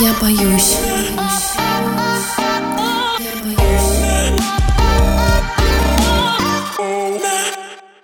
Я боюсь.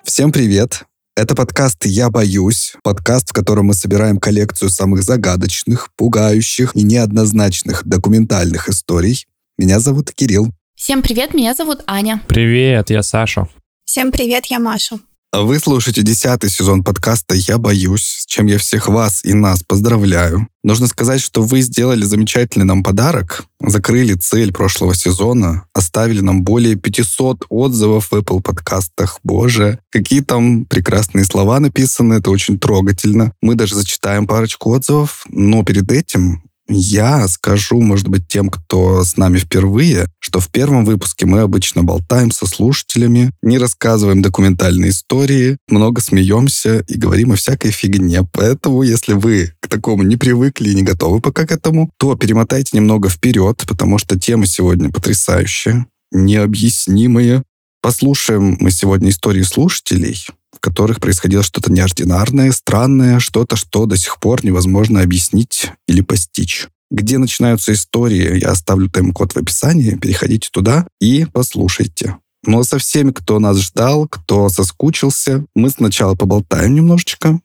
Всем привет! Это подкаст «Я боюсь», подкаст, в котором мы собираем коллекцию самых загадочных, пугающих и неоднозначных документальных историй. Меня зовут Кирилл. Всем привет, меня зовут Аня. Привет, я Саша. Всем привет, я Маша. Вы слушаете десятый сезон подкаста «Я боюсь», с чем я всех вас и нас поздравляю. Нужно сказать, что вы сделали замечательный нам подарок, закрыли цель прошлого сезона, оставили нам более 500 отзывов в Apple подкастах. Боже, какие там прекрасные слова написаны, это очень трогательно. Мы даже зачитаем парочку отзывов, но перед этим я скажу, может быть, тем, кто с нами впервые, что в первом выпуске мы обычно болтаем со слушателями, не рассказываем документальные истории, много смеемся и говорим о всякой фигне. Поэтому, если вы к такому не привыкли и не готовы пока к этому, то перемотайте немного вперед, потому что тема сегодня потрясающая, необъяснимая. Послушаем мы сегодня истории слушателей, в которых происходило что-то неординарное, странное, что-то, что до сих пор невозможно объяснить или постичь. Где начинаются истории, я оставлю тайм-код в описании, переходите туда и послушайте. Но со всеми, кто нас ждал, кто соскучился, мы сначала поболтаем немножечко,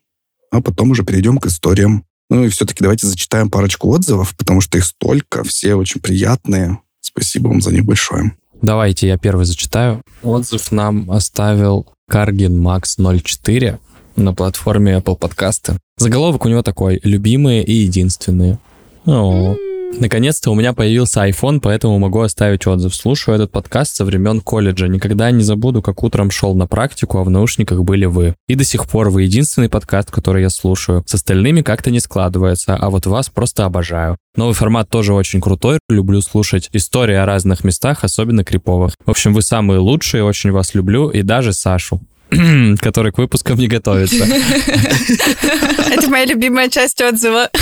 а потом уже перейдем к историям. Ну и все-таки давайте зачитаем парочку отзывов, потому что их столько, все очень приятные. Спасибо вам за них большое. Давайте я первый зачитаю. Отзыв нам оставил Каргин Макс 04 на платформе Apple Подкасты. Заголовок у него такой «Любимые и единственные». О, Наконец-то у меня появился iPhone, поэтому могу оставить отзыв. Слушаю этот подкаст со времен колледжа. Никогда не забуду, как утром шел на практику, а в наушниках были вы. И до сих пор вы единственный подкаст, который я слушаю. С остальными как-то не складывается, а вот вас просто обожаю. Новый формат тоже очень крутой. Люблю слушать истории о разных местах, особенно криповых. В общем, вы самые лучшие, очень вас люблю и даже Сашу. который к выпускам не готовится. Это моя любимая часть отзыва.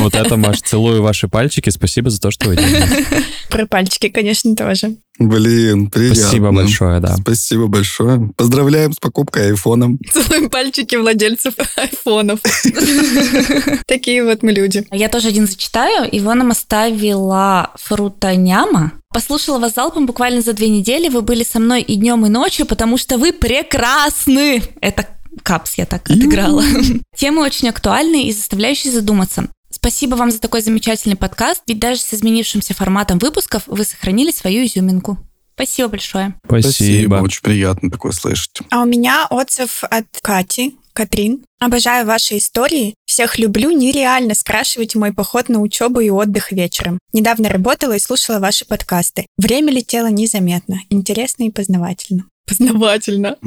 Вот это, Маш, целую ваши пальчики. Спасибо за то, что вы делаете. Про пальчики, конечно, тоже. Блин, приятно. Спасибо большое, да. Спасибо большое. Поздравляем с покупкой айфона. Целуем пальчики владельцев айфонов. Такие вот мы люди. Я тоже один зачитаю. Его нам оставила Фрутаняма. Послушала вас залпом буквально за две недели. Вы были со мной и днем, и ночью, потому что вы прекрасны. Это капс я так отыграла. Темы очень актуальны и заставляющие задуматься. Спасибо вам за такой замечательный подкаст, ведь даже с изменившимся форматом выпусков вы сохранили свою изюминку. Спасибо большое. Спасибо. Спасибо. Очень приятно такое слышать. А у меня отзыв от Кати. Катрин, обожаю ваши истории. Всех люблю, нереально скрашивать мой поход на учебу и отдых вечером. Недавно работала и слушала ваши подкасты. Время летело незаметно, интересно и познавательно. Познавательно.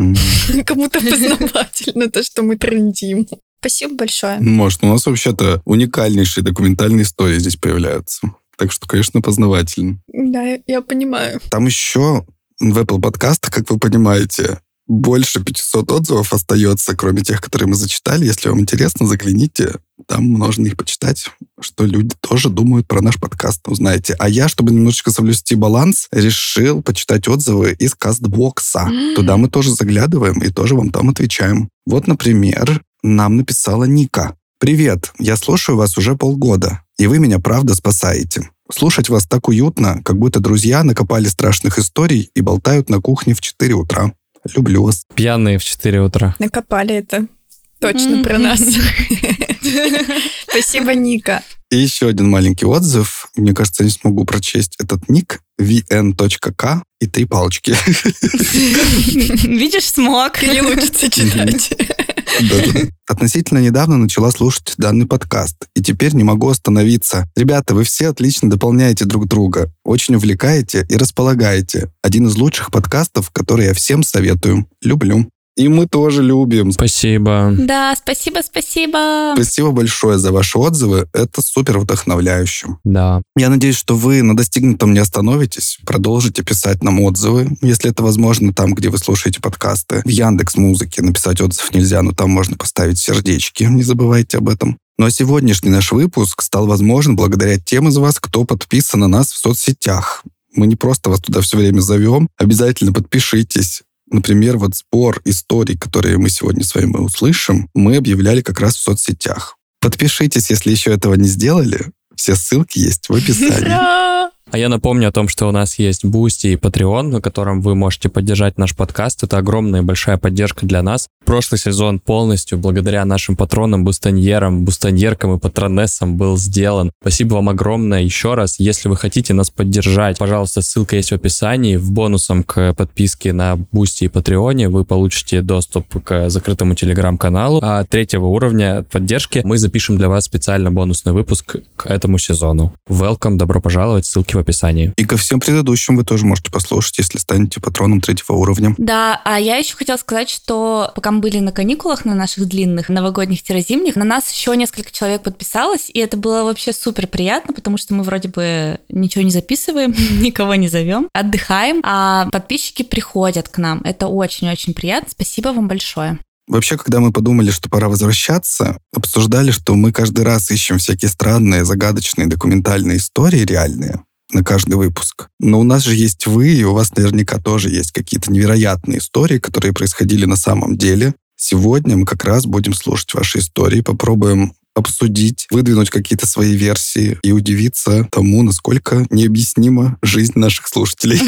Кому-то познавательно то, что мы трендим. Спасибо большое. Может, у нас вообще-то уникальнейшие документальные истории здесь появляются. Так что, конечно, познавательно. Да, я понимаю. Там еще в Apple подкастах, как вы понимаете, больше 500 отзывов остается, кроме тех, которые мы зачитали. Если вам интересно, загляните. Там можно их почитать, что люди тоже думают про наш подкаст, узнаете. А я, чтобы немножечко соблюсти баланс, решил почитать отзывы из Кастбокса. Туда мы тоже заглядываем и тоже вам там отвечаем. Вот, например, нам написала Ника. «Привет, я слушаю вас уже полгода, и вы меня правда спасаете. Слушать вас так уютно, как будто друзья накопали страшных историй и болтают на кухне в 4 утра. Люблю вас». Пьяные в 4 утра. Накопали это. Точно про нас. Спасибо, Ника. И еще один маленький отзыв. Мне кажется, я не смогу прочесть этот ник. vn.k и три палочки. Видишь, смог. Кирилл учится читать. Относительно недавно начала слушать данный подкаст, и теперь не могу остановиться. Ребята, вы все отлично дополняете друг друга, очень увлекаете и располагаете. Один из лучших подкастов, который я всем советую. Люблю. И мы тоже любим. Спасибо. Да, спасибо, спасибо. Спасибо большое за ваши отзывы. Это супер вдохновляюще. Да. Я надеюсь, что вы на достигнутом не остановитесь. Продолжите писать нам отзывы, если это возможно, там, где вы слушаете подкасты. В Яндекс Музыке написать отзыв нельзя, но там можно поставить сердечки. Не забывайте об этом. Ну а сегодняшний наш выпуск стал возможен благодаря тем из вас, кто подписан на нас в соцсетях. Мы не просто вас туда все время зовем. Обязательно подпишитесь, Например, вот сбор историй, которые мы сегодня с вами услышим, мы объявляли как раз в соцсетях. Подпишитесь, если еще этого не сделали. Все ссылки есть в описании. А я напомню о том, что у нас есть Boosty и Patreon, на котором вы можете поддержать наш подкаст. Это огромная и большая поддержка для нас. Прошлый сезон полностью благодаря нашим патронам, бустаньерам, бустаньеркам и патронессам был сделан. Спасибо вам огромное еще раз. Если вы хотите нас поддержать, пожалуйста, ссылка есть в описании. В бонусом к подписке на Boosty и Патреоне вы получите доступ к закрытому телеграм-каналу. А третьего уровня поддержки мы запишем для вас специально бонусный выпуск к этому сезону. Welcome, добро пожаловать, ссылки в описании. И ко всем предыдущим вы тоже можете послушать, если станете патроном третьего уровня. Да, а я еще хотела сказать, что пока были на каникулах на наших длинных новогодних-зимних, на нас еще несколько человек подписалось, и это было вообще супер приятно, потому что мы вроде бы ничего не записываем, никого не зовем, отдыхаем, а подписчики приходят к нам. Это очень-очень приятно. Спасибо вам большое. Вообще, когда мы подумали, что пора возвращаться, обсуждали, что мы каждый раз ищем всякие странные, загадочные документальные истории реальные, на каждый выпуск. Но у нас же есть вы, и у вас наверняка тоже есть какие-то невероятные истории, которые происходили на самом деле. Сегодня мы как раз будем слушать ваши истории, попробуем обсудить, выдвинуть какие-то свои версии и удивиться тому, насколько необъяснима жизнь наших слушателей.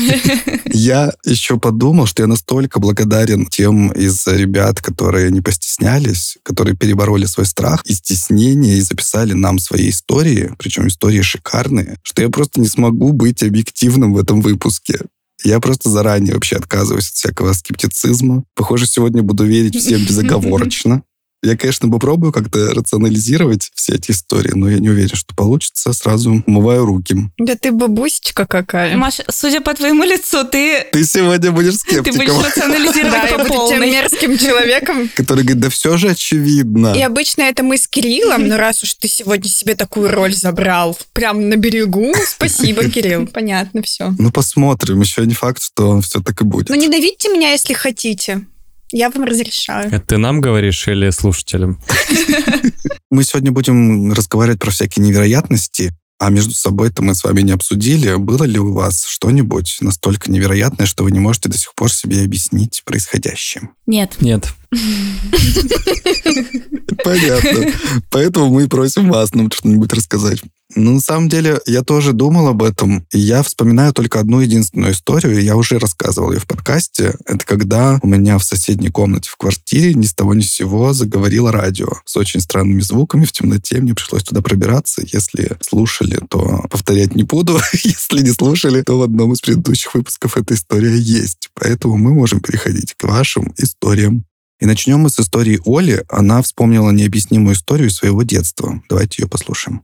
Я еще подумал, что я настолько благодарен тем из ребят, которые не постеснялись, которые перебороли свой страх и стеснение и записали нам свои истории, причем истории шикарные, что я просто не смогу быть объективным в этом выпуске. Я просто заранее вообще отказываюсь от всякого скептицизма. Похоже, сегодня буду верить всем безоговорочно. Я, конечно, попробую как-то рационализировать все эти истории, но я не уверен, что получится. Сразу умываю руки. Да ты бабусечка какая. Маша, судя по твоему лицу, ты... Ты сегодня будешь скептиком. Ты будешь рационализировать по полной. мерзким человеком. Который говорит, да все же очевидно. И обычно это мы с Кириллом, но раз уж ты сегодня себе такую роль забрал, прям на берегу, спасибо, Кирилл. Понятно, все. Ну, посмотрим. Еще не факт, что все так и будет. Ну, не давите меня, если хотите. Я вам разрешаю. Это ты нам говоришь или слушателям? Мы сегодня будем разговаривать про всякие невероятности, а между собой-то мы с вами не обсудили. Было ли у вас что-нибудь настолько невероятное, что вы не можете до сих пор себе объяснить происходящее? Нет. Нет. Понятно. Поэтому мы и просим вас нам что-нибудь рассказать. Ну, на самом деле, я тоже думал об этом, и я вспоминаю только одну единственную историю, и я уже рассказывал ее в подкасте. Это когда у меня в соседней комнате в квартире ни с того ни с сего заговорило радио с очень странными звуками в темноте. Мне пришлось туда пробираться. Если слушали, то повторять не буду. Если не слушали, то в одном из предыдущих выпусков эта история есть. Поэтому мы можем переходить к вашим историям. И начнем мы с истории Оли. Она вспомнила необъяснимую историю своего детства. Давайте ее послушаем.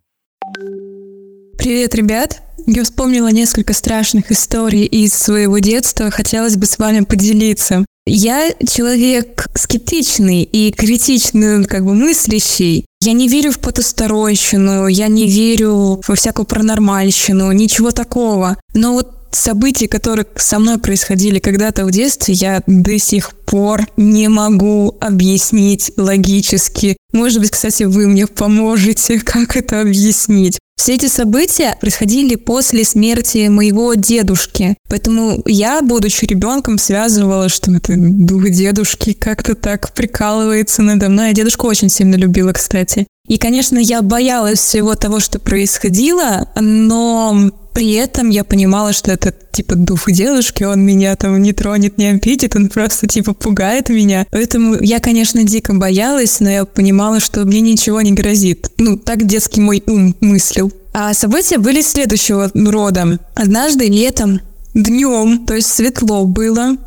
Привет, ребят! Я вспомнила несколько страшных историй из своего детства, хотелось бы с вами поделиться. Я человек скептичный и критичный, как бы мыслящий. Я не верю в потусторонщину, я не верю во всякую паранормальщину, ничего такого. Но вот события, которые со мной происходили когда-то в детстве, я до сих пор не могу объяснить логически. Может быть, кстати, вы мне поможете, как это объяснить. Все эти события происходили после смерти моего дедушки. Поэтому я, будучи ребенком, связывала, что это дух дедушки как-то так прикалывается надо мной. Я дедушку очень сильно любила, кстати. И, конечно, я боялась всего того, что происходило, но при этом я понимала, что это типа дух дедушки, он меня там не тронет, не обидит, он просто типа пугает меня. Поэтому я, конечно, дико боялась, но я понимала, что мне ничего не грозит. Ну, так детский мой ум мыслил. А события были следующего рода. Однажды летом днем, то есть светло было.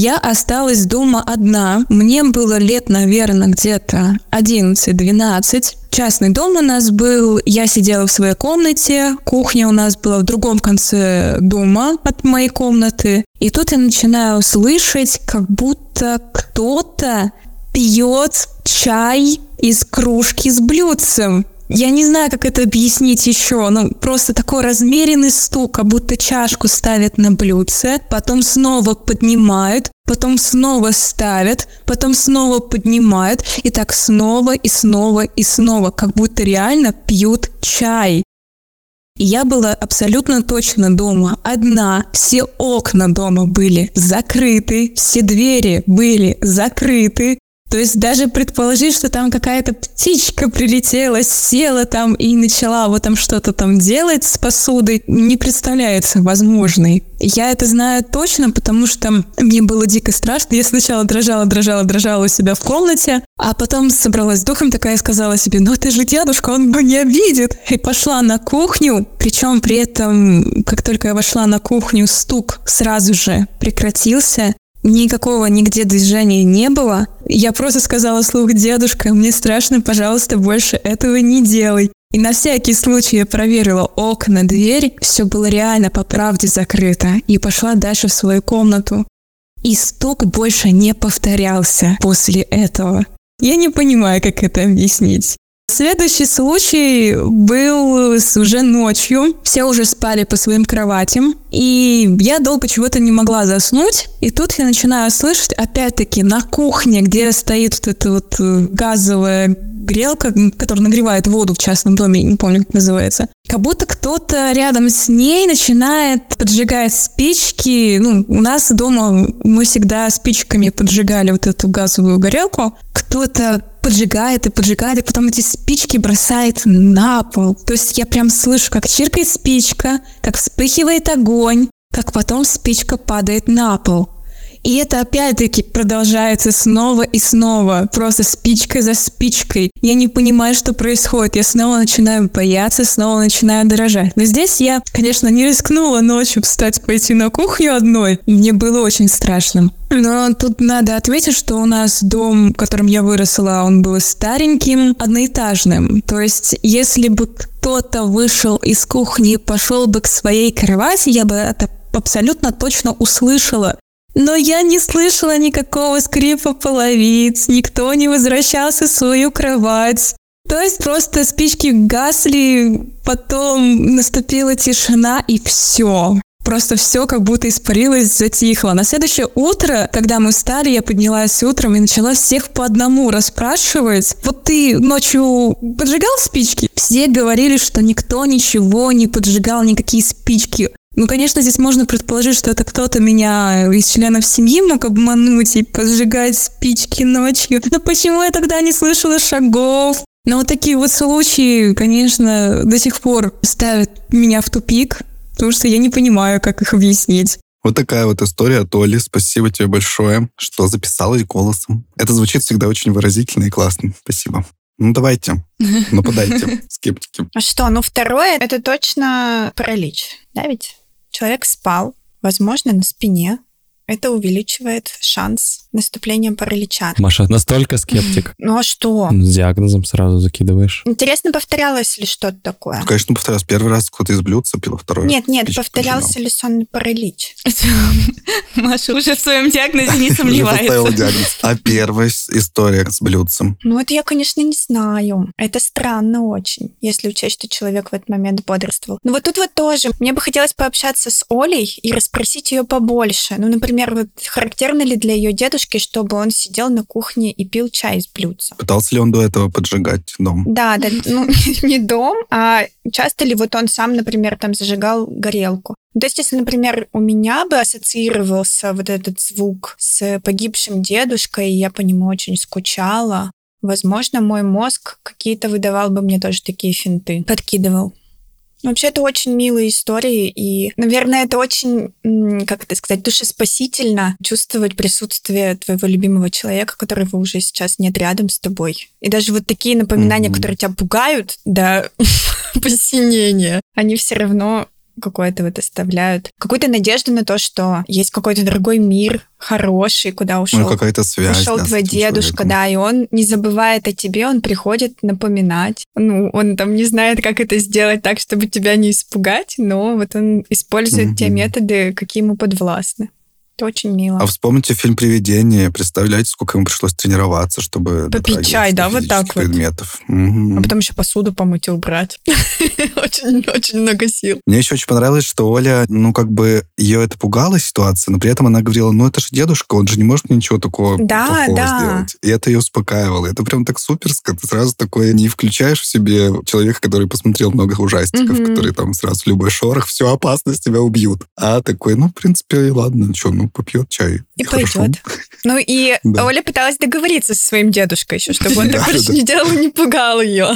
Я осталась дома одна. Мне было лет, наверное, где-то 11-12. Частный дом у нас был. Я сидела в своей комнате. Кухня у нас была в другом конце дома от моей комнаты. И тут я начинаю слышать, как будто кто-то пьет чай из кружки с блюдцем. Я не знаю, как это объяснить еще, но просто такой размеренный стук, как будто чашку ставят на блюдце, потом снова поднимают, потом снова ставят, потом снова поднимают, и так снова и снова и снова, как будто реально пьют чай. И я была абсолютно точно дома одна. Все окна дома были закрыты, все двери были закрыты. То есть даже предположить, что там какая-то птичка прилетела, села там и начала вот там что-то там делать с посудой, не представляется возможной. Я это знаю точно, потому что мне было дико страшно. Я сначала дрожала, дрожала, дрожала у себя в комнате, а потом собралась духом такая и сказала себе, ну это же дедушка, он не обидит. И пошла на кухню, причем при этом, как только я вошла на кухню, стук сразу же прекратился. Никакого нигде движения не было. Я просто сказала слух дедушка, мне страшно, пожалуйста, больше этого не делай. И на всякий случай я проверила окна, дверь, все было реально по правде закрыто, и пошла дальше в свою комнату. И стук больше не повторялся после этого. Я не понимаю, как это объяснить. Следующий случай был уже ночью. Все уже спали по своим кроватям. И я долго чего-то не могла заснуть. И тут я начинаю слышать, опять-таки, на кухне, где стоит вот эта вот э, газовая грелка, которая нагревает воду в частном доме, не помню, как называется. Как будто кто-то рядом с ней начинает поджигать спички. Ну, у нас дома мы всегда спичками поджигали вот эту газовую горелку. Кто-то поджигает и поджигает, и потом эти спички бросает на пол. То есть я прям слышу, как чиркает спичка, как вспыхивает огонь, как потом спичка падает на пол. И это опять-таки продолжается снова и снова, просто спичкой за спичкой. Я не понимаю, что происходит. Я снова начинаю бояться, снова начинаю дрожать. Но здесь я, конечно, не рискнула ночью встать, пойти на кухню одной. Мне было очень страшно. Но тут надо отметить, что у нас дом, в котором я выросла, он был стареньким, одноэтажным. То есть, если бы кто-то вышел из кухни и пошел бы к своей кровати, я бы это абсолютно точно услышала. Но я не слышала никакого скрипа половиц, никто не возвращался в свою кровать. То есть просто спички гасли, потом наступила тишина и все. Просто все как будто испарилось, затихло. На следующее утро, когда мы встали, я поднялась утром и начала всех по одному расспрашивать. Вот ты ночью поджигал спички? Все говорили, что никто ничего не поджигал, никакие спички. Ну, конечно, здесь можно предположить, что это кто-то меня из членов семьи мог обмануть и поджигать спички ночью. Но почему я тогда не слышала шагов? Но вот такие вот случаи, конечно, до сих пор ставят меня в тупик, потому что я не понимаю, как их объяснить. Вот такая вот история от Оли. Спасибо тебе большое, что записалась голосом. Это звучит всегда очень выразительно и классно. Спасибо. Ну, давайте, нападайте, скептики. А что, ну, второе, это точно паралич, да ведь? Человек спал, возможно, на спине. Это увеличивает шанс наступления паралича. Маша, настолько скептик. Ну а что? С диагнозом сразу закидываешь. Интересно, повторялось ли что-то такое? Ну, конечно, повторялось. Первый раз кто-то из блюдца пил, а второй Нет, нет, повторялся поджигал. ли сонный паралич? Маша уже в своем диагнозе не сомневается. диагноз. А первая история с блюдцем. Ну, это я, конечно, не знаю. Это странно очень, если учесть, что человек в этот момент бодрствовал. Ну, вот тут вот тоже. Мне бы хотелось пообщаться с Олей и расспросить ее побольше. Ну, например, вот характерно ли для ее дедушки, чтобы он сидел на кухне и пил чай из блюдца? Пытался ли он до этого поджигать дом? Да, да, ну, не дом, а часто ли вот он сам, например, там зажигал горелку. То есть, если, например, у меня бы ассоциировался вот этот звук с погибшим дедушкой, я по нему очень скучала, возможно, мой мозг какие-то выдавал бы мне тоже такие финты, подкидывал. Вообще, это очень милые истории, и, наверное, это очень, как это сказать, душеспасительно чувствовать присутствие твоего любимого человека, которого уже сейчас нет рядом с тобой. И даже вот такие напоминания, Мгм. которые тебя пугают до посинения, они все равно какое-то вот оставляют. Какую-то надежду на то, что есть какой-то другой мир, хороший, куда ушел Ну, какая-то связь. Ушел да, твой дедушка, человеком. да, и он не забывает о тебе, он приходит напоминать. Ну, он там не знает, как это сделать так, чтобы тебя не испугать, но вот он использует те Мгм. методы, какие ему подвластны. Это очень мило. А вспомните фильм «Привидение». Представляете, сколько ему пришлось тренироваться, чтобы Попить чай, да, вот так вот. предметов. Угу. А потом еще посуду помыть и убрать. Очень, очень много сил. Мне еще очень понравилось, что Оля, ну, как бы, ее это пугала ситуация, но при этом она говорила, ну, это же дедушка, он же не может ничего такого Да, плохого да. сделать. И это ее успокаивало. Это прям так суперско. Ты сразу такое не включаешь в себе человека, который посмотрел много ужастиков, Мгм. который там сразу любой шорох, все, опасность, тебя убьют. А такой, ну, в принципе, ладно, что, ну, попьет чай. И хорошо. пойдет. Ну и Да. Оля пыталась договориться со своим дедушкой еще, чтобы он так больше не делал и не пугал ее.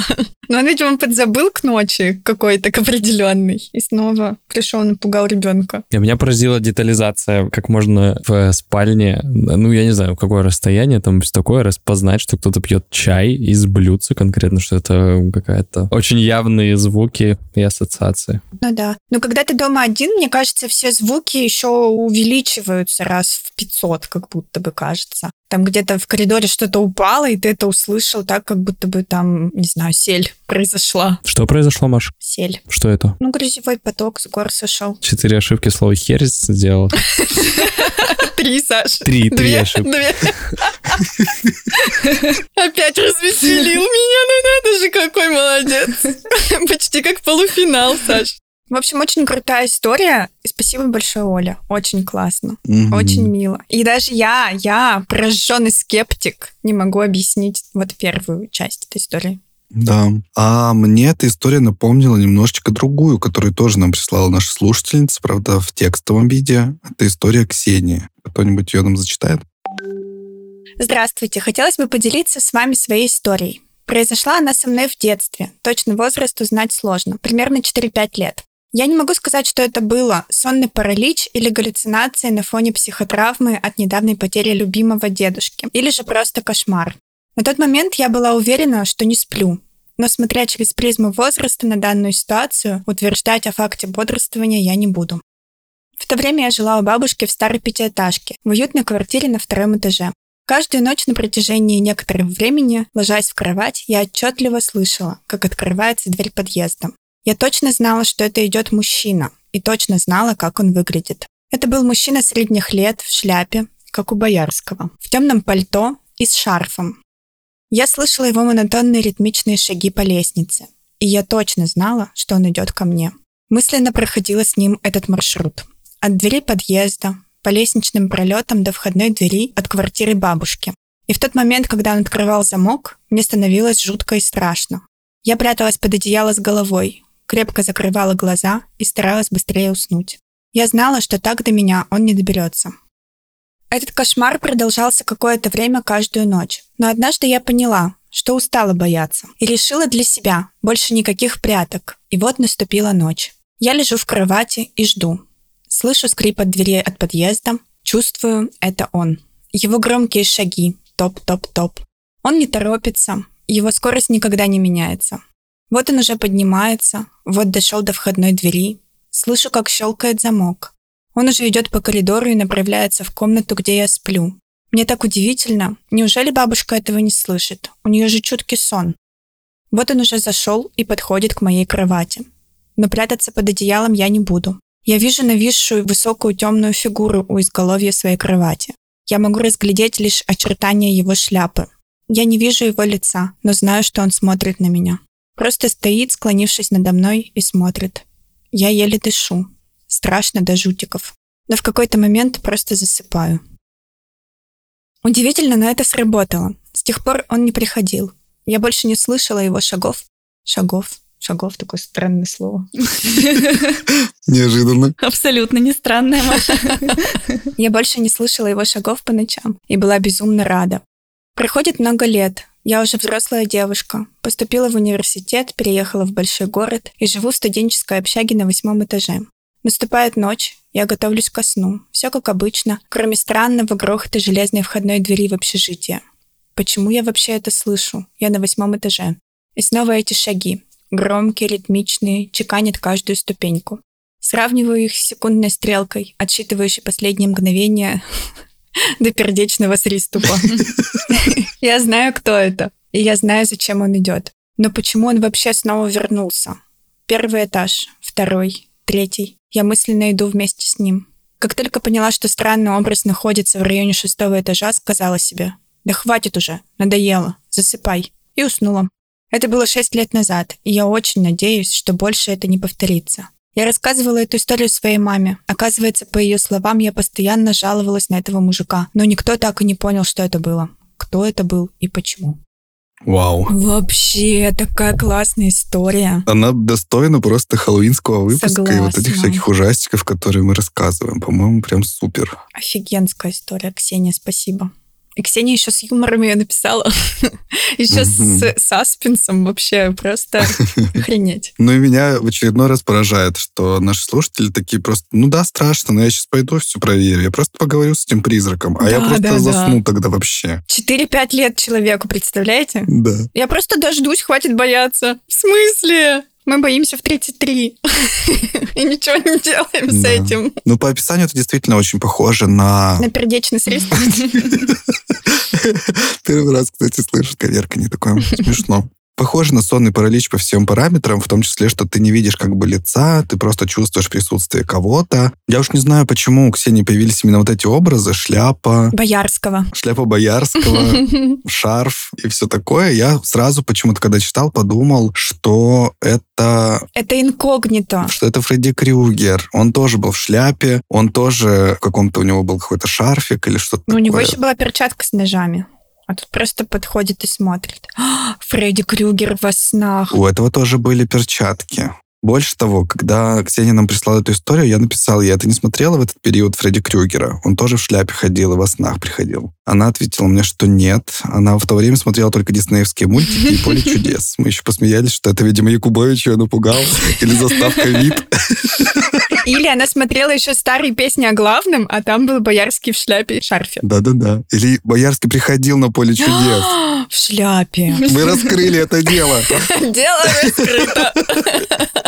Но он, видимо, подзабыл к ночи какой-то к определенный. И снова пришел напугал ребенка. И меня поразила детализация, как можно в спальне, ну, я не знаю, какое расстояние там все такое, распознать, что кто-то пьет чай из блюдца конкретно, что это какая-то очень явные звуки и ассоциации. Ну да. Но когда ты дома один, мне кажется, все звуки еще увеличиваются раз в 500, как будто бы кажется. Там где-то в коридоре что-то упало, и ты это услышал так, как будто бы там, не знаю, сель произошла. Что произошло, Маш? Сель. Что это? Ну, грязевой поток с гор сошел. Четыре ошибки слова херь сделал. Три, Саша. Три, три ошибки. Опять развеселил меня, ну надо же, какой молодец. Почти как полуфинал, Саш. В общем, очень крутая история. И спасибо большое, Оля. Очень классно. Мгм. Очень мило. И даже я, я, прожженный скептик, не могу объяснить вот первую часть этой истории. Да. А мне эта история напомнила немножечко другую, которую тоже нам прислала наша слушательница, правда, в текстовом виде. Это история Ксении. Кто-нибудь ее нам зачитает? Здравствуйте. Хотелось бы поделиться с вами своей историей. Произошла она со мной в детстве. Точный возраст узнать сложно. Примерно 4-5 лет. Я не могу сказать, что это было сонный паралич или галлюцинации на фоне психотравмы от недавней потери любимого дедушки, или же просто кошмар. На тот момент я была уверена, что не сплю. Но смотря через призму возраста на данную ситуацию, утверждать о факте бодрствования я не буду. В то время я жила у бабушки в старой пятиэтажке, в уютной квартире на втором этаже. Каждую ночь на протяжении некоторого времени, ложась в кровать, я отчетливо слышала, как открывается дверь подъезда. Я точно знала, что это идет мужчина, и точно знала, как он выглядит. Это был мужчина средних лет в шляпе, как у Боярского, в темном пальто и с шарфом. Я слышала его монотонные ритмичные шаги по лестнице, и я точно знала, что он идет ко мне. Мысленно проходила с ним этот маршрут. От двери подъезда, по лестничным пролетам до входной двери от квартиры бабушки. И в тот момент, когда он открывал замок, мне становилось жутко и страшно. Я пряталась под одеяло с головой, крепко закрывала глаза и старалась быстрее уснуть. Я знала, что так до меня он не доберется. Этот кошмар продолжался какое-то время каждую ночь. Но однажды я поняла, что устала бояться. И решила для себя больше никаких пряток. И вот наступила ночь. Я лежу в кровати и жду. Слышу скрип от двери от подъезда. Чувствую, это он. Его громкие шаги. Топ-топ-топ. Он не торопится. Его скорость никогда не меняется. Вот он уже поднимается. Вот дошел до входной двери. Слышу, как щелкает замок. Он уже идет по коридору и направляется в комнату, где я сплю. Мне так удивительно. Неужели бабушка этого не слышит? У нее же чуткий сон. Вот он уже зашел и подходит к моей кровати. Но прятаться под одеялом я не буду. Я вижу нависшую высокую темную фигуру у изголовья своей кровати. Я могу разглядеть лишь очертания его шляпы. Я не вижу его лица, но знаю, что он смотрит на меня. Просто стоит, склонившись надо мной, и смотрит. Я еле дышу. Страшно до жутиков. Но в какой-то момент просто засыпаю. Удивительно, но это сработало. С тех пор он не приходил. Я больше не слышала его шагов. Шагов. Шагов такое странное слово. Неожиданно. Абсолютно не странная, Маша. Я больше не слышала его шагов по ночам и была безумно рада. Проходит много лет. Я уже взрослая девушка. Поступила в университет, переехала в большой город и живу в студенческой общаге на восьмом этаже. Наступает ночь, я готовлюсь ко сну. Все как обычно, кроме странного грохота железной входной двери в общежитие. Почему я вообще это слышу? Я на восьмом этаже. И снова эти шаги. Громкие, ритмичные, чеканят каждую ступеньку. Сравниваю их с секундной стрелкой, отсчитывающей последние мгновения до пердечного приступа. Я знаю, кто это, и я знаю, зачем он идет. Но почему он вообще снова вернулся? Первый этаж, второй, третий. Я мысленно иду вместе с ним. Как только поняла, что странный образ находится в районе шестого этажа, сказала себе, да хватит уже, надоело, засыпай. И уснула. Это было шесть лет назад, и я очень надеюсь, что больше это не повторится. Я рассказывала эту историю своей маме. Оказывается, по ее словам, я постоянно жаловалась на этого мужика, но никто так и не понял, что это было, кто это был и почему. Вау. Вообще, такая классная история. Она достойна просто хэллоуинского выпуска и вот этих Согласна. всяких ужастиков, которые мы рассказываем. По-моему, прям супер. Офигенская история, Ксения, спасибо. И Ксения еще с юмором ее написала. Еще с саспенсом вообще просто охренеть. Ну и меня в очередной раз поражает, что наши слушатели такие просто, ну да, страшно, но я сейчас пойду все проверю. Я просто поговорю с этим призраком, а я просто засну тогда вообще. 4-5 лет человеку, представляете? Да. Я просто дождусь, хватит бояться. В смысле? Мы боимся в 33. И ничего не делаем с Да. этим. Ну, по описанию это действительно очень похоже на... На пердечный срез. Первый раз, кстати, слышу коверканье такое. Смешно. Похоже на сонный паралич по всем параметрам, в том числе, что ты не видишь как бы лица, ты просто чувствуешь присутствие кого-то. Я уж не знаю, почему у Ксении появились именно вот эти образы, шляпа, Боярского. шляпа Боярского, шарф и все такое. Я сразу почему-то, когда читал, подумал, что это Это инкогнито. что это Фредди Крюгер. Он тоже был в шляпе, он тоже в каком-то у него был какой-то шарфик или что-то Ну, у него такое. еще была перчатка с ножами. А тут просто подходит и смотрит. Фредди Крюгер во снах. У этого тоже были перчатки. Больше того, когда Ксения нам прислала эту историю, я написал ей, а ты не смотрела в этот период Фредди Крюгера? Он тоже в шляпе ходил и во снах приходил. Она ответила мне, что нет. Она в то время смотрела только диснеевские мультики и «Поле чудес». Мы еще посмеялись, что это, видимо, Якубович ее напугал. Или заставка вид. Или она смотрела еще старые песни о главном, а там был Боярский в шляпе и шарфе. Да-да-да. Или Боярский приходил на «Поле чудес». В шляпе. Мы раскрыли это дело. Дело раскрыто.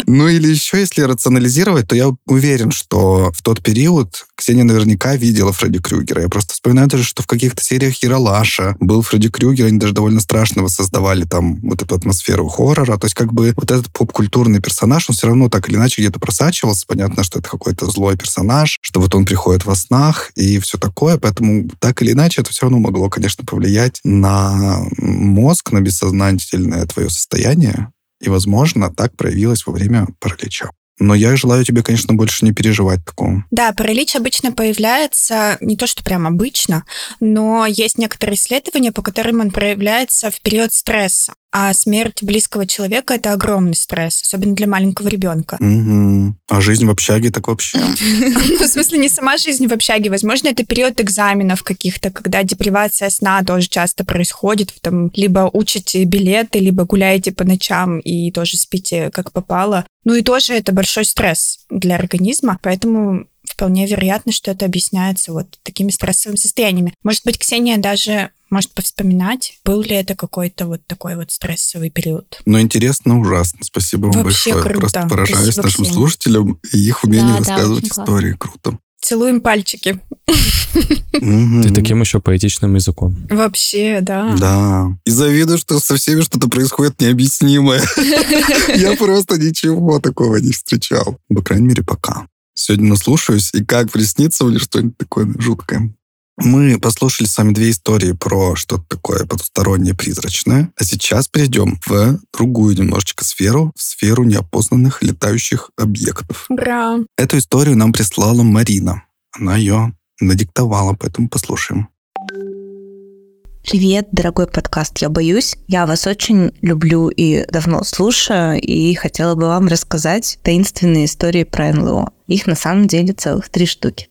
Ну или еще, если рационализировать, то я уверен, что в тот период Ксения наверняка видела Фредди Крюгера. Я просто вспоминаю даже, что в каких-то сериях Яралаша был Фредди Крюгер, они даже довольно страшного создавали там вот эту атмосферу хоррора. То есть как бы вот этот поп-культурный персонаж, он все равно так или иначе где-то просачивался. Понятно, что это какой-то злой персонаж, что вот он приходит во снах и все такое. Поэтому так или иначе это все равно могло, конечно, повлиять на мозг, на бессознательное твое состояние. И, возможно, так проявилось во время паралича. Но я желаю тебе, конечно, больше не переживать такого. Да, паралич обычно появляется не то, что прям обычно, но есть некоторые исследования, по которым он проявляется в период стресса. А смерть близкого человека это огромный стресс, особенно для маленького ребенка. Мгм. А жизнь в общаге так вообще. Ну, в смысле, не сама жизнь в общаге. Возможно, это период экзаменов каких-то, когда депривация сна тоже часто происходит. Там либо учите билеты, либо гуляете по ночам и тоже спите как попало. Ну и тоже это большой стресс для организма, поэтому вполне вероятно, что это объясняется вот такими стрессовыми состояниями. Может быть, Ксения даже может повспоминать, был ли это какой-то вот такой вот стрессовый период. Но интересно, ужасно. Спасибо вам Вообще большое. круто. Просто поражаюсь Спасибо, нашим Ксения. слушателям и их умению Да, да, рассказывать классно. истории. Круто. Целуем пальчики. Ты таким еще поэтичным языком. Вообще, да. Да. И завидую, что со всеми что-то происходит необъяснимое. Я просто ничего такого не встречал. По крайней мере, пока. Сегодня наслушаюсь, и как приснится мне что-нибудь такое жуткое. Мы послушали с вами две истории про что-то такое потустороннее, призрачное. А сейчас перейдем в другую немножечко сферу, в сферу неопознанных летающих объектов. Ура! Эту историю нам прислала Марина. Она ее надиктовала, поэтому послушаем. Привет, дорогой подкаст «Я боюсь». Я вас очень люблю и давно слушаю, и хотела бы вам рассказать таинственные истории про НЛО. Их на самом деле целых три штуки.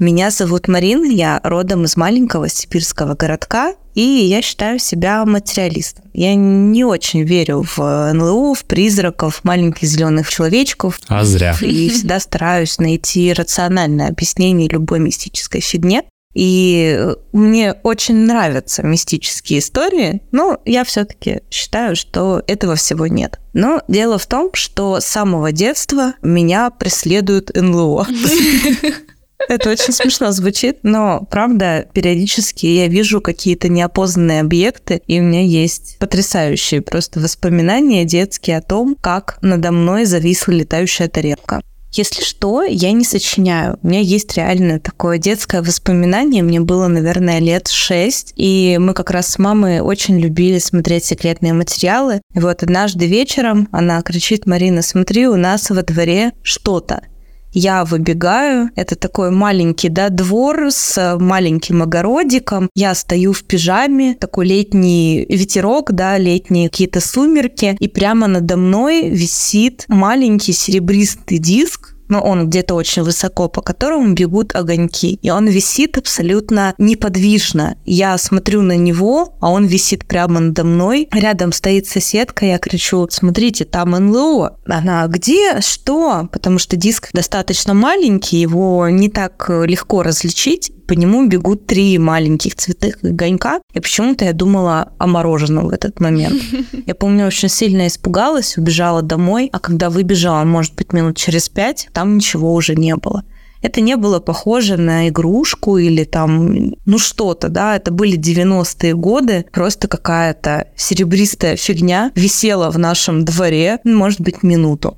Меня зовут Марина, я родом из маленького сибирского городка, и я считаю себя материалистом. Я не очень верю в НЛО, в призраков, в маленьких зеленых человечков, А зря. и всегда стараюсь найти рациональное объяснение любой мистической фигне. И мне очень нравятся мистические истории, но я все-таки считаю, что этого всего нет. Но дело в том, что с самого детства меня преследует НЛО. Это очень смешно звучит, но правда, периодически я вижу какие-то неопознанные объекты, и у меня есть потрясающие просто воспоминания детские о том, как надо мной зависла летающая тарелка. Если что, я не сочиняю. У меня есть реально такое детское воспоминание. Мне было, наверное, лет шесть. И мы как раз с мамой очень любили смотреть секретные материалы. И вот однажды вечером она кричит, Марина, смотри, у нас во дворе что-то. Я выбегаю, это такой маленький, да, двор с маленьким огородиком. Я стою в пижаме, такой летний ветерок, да, летние какие-то сумерки, и прямо надо мной висит маленький серебристый диск, но он где-то очень высоко, по которому бегут огоньки. И он висит абсолютно неподвижно. Я смотрю на него, а он висит прямо надо мной. Рядом стоит соседка, я кричу, смотрите, там НЛО. Она, где? Что? Потому что диск достаточно маленький, его не так легко различить по нему бегут три маленьких цветных огонька. И почему-то я думала о мороженом в этот момент. Я помню, очень сильно испугалась, убежала домой, а когда выбежала, может быть, минут через пять, там ничего уже не было. Это не было похоже на игрушку или там, ну что-то, да, это были 90-е годы, просто какая-то серебристая фигня висела в нашем дворе, может быть, минуту.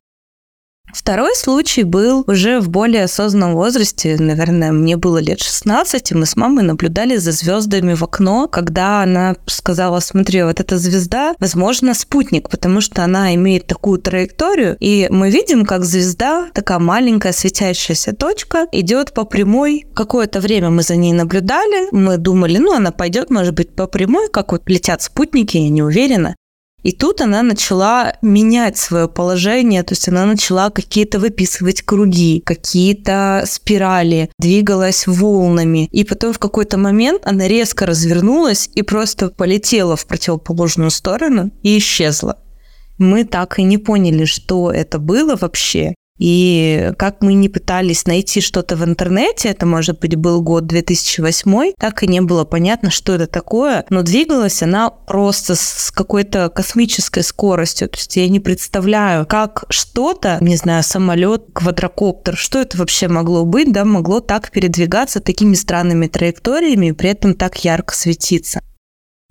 Второй случай был уже в более осознанном возрасте, наверное, мне было лет 16, и мы с мамой наблюдали за звездами в окно, когда она сказала, смотри, вот эта звезда, возможно, спутник, потому что она имеет такую траекторию, и мы видим, как звезда, такая маленькая светящаяся точка, идет по прямой. Какое-то время мы за ней наблюдали, мы думали, ну, она пойдет, может быть, по прямой, как вот летят спутники, я не уверена. И тут она начала менять свое положение, то есть она начала какие-то выписывать круги, какие-то спирали, двигалась волнами. И потом в какой-то момент она резко развернулась и просто полетела в противоположную сторону и исчезла. Мы так и не поняли, что это было вообще. И как мы не пытались найти что-то в интернете, это, может быть, был год 2008, так и не было понятно, что это такое, но двигалась она просто с какой-то космической скоростью. То есть я не представляю, как что-то, не знаю, самолет, квадрокоптер, что это вообще могло быть, да, могло так передвигаться такими странными траекториями и при этом так ярко светиться.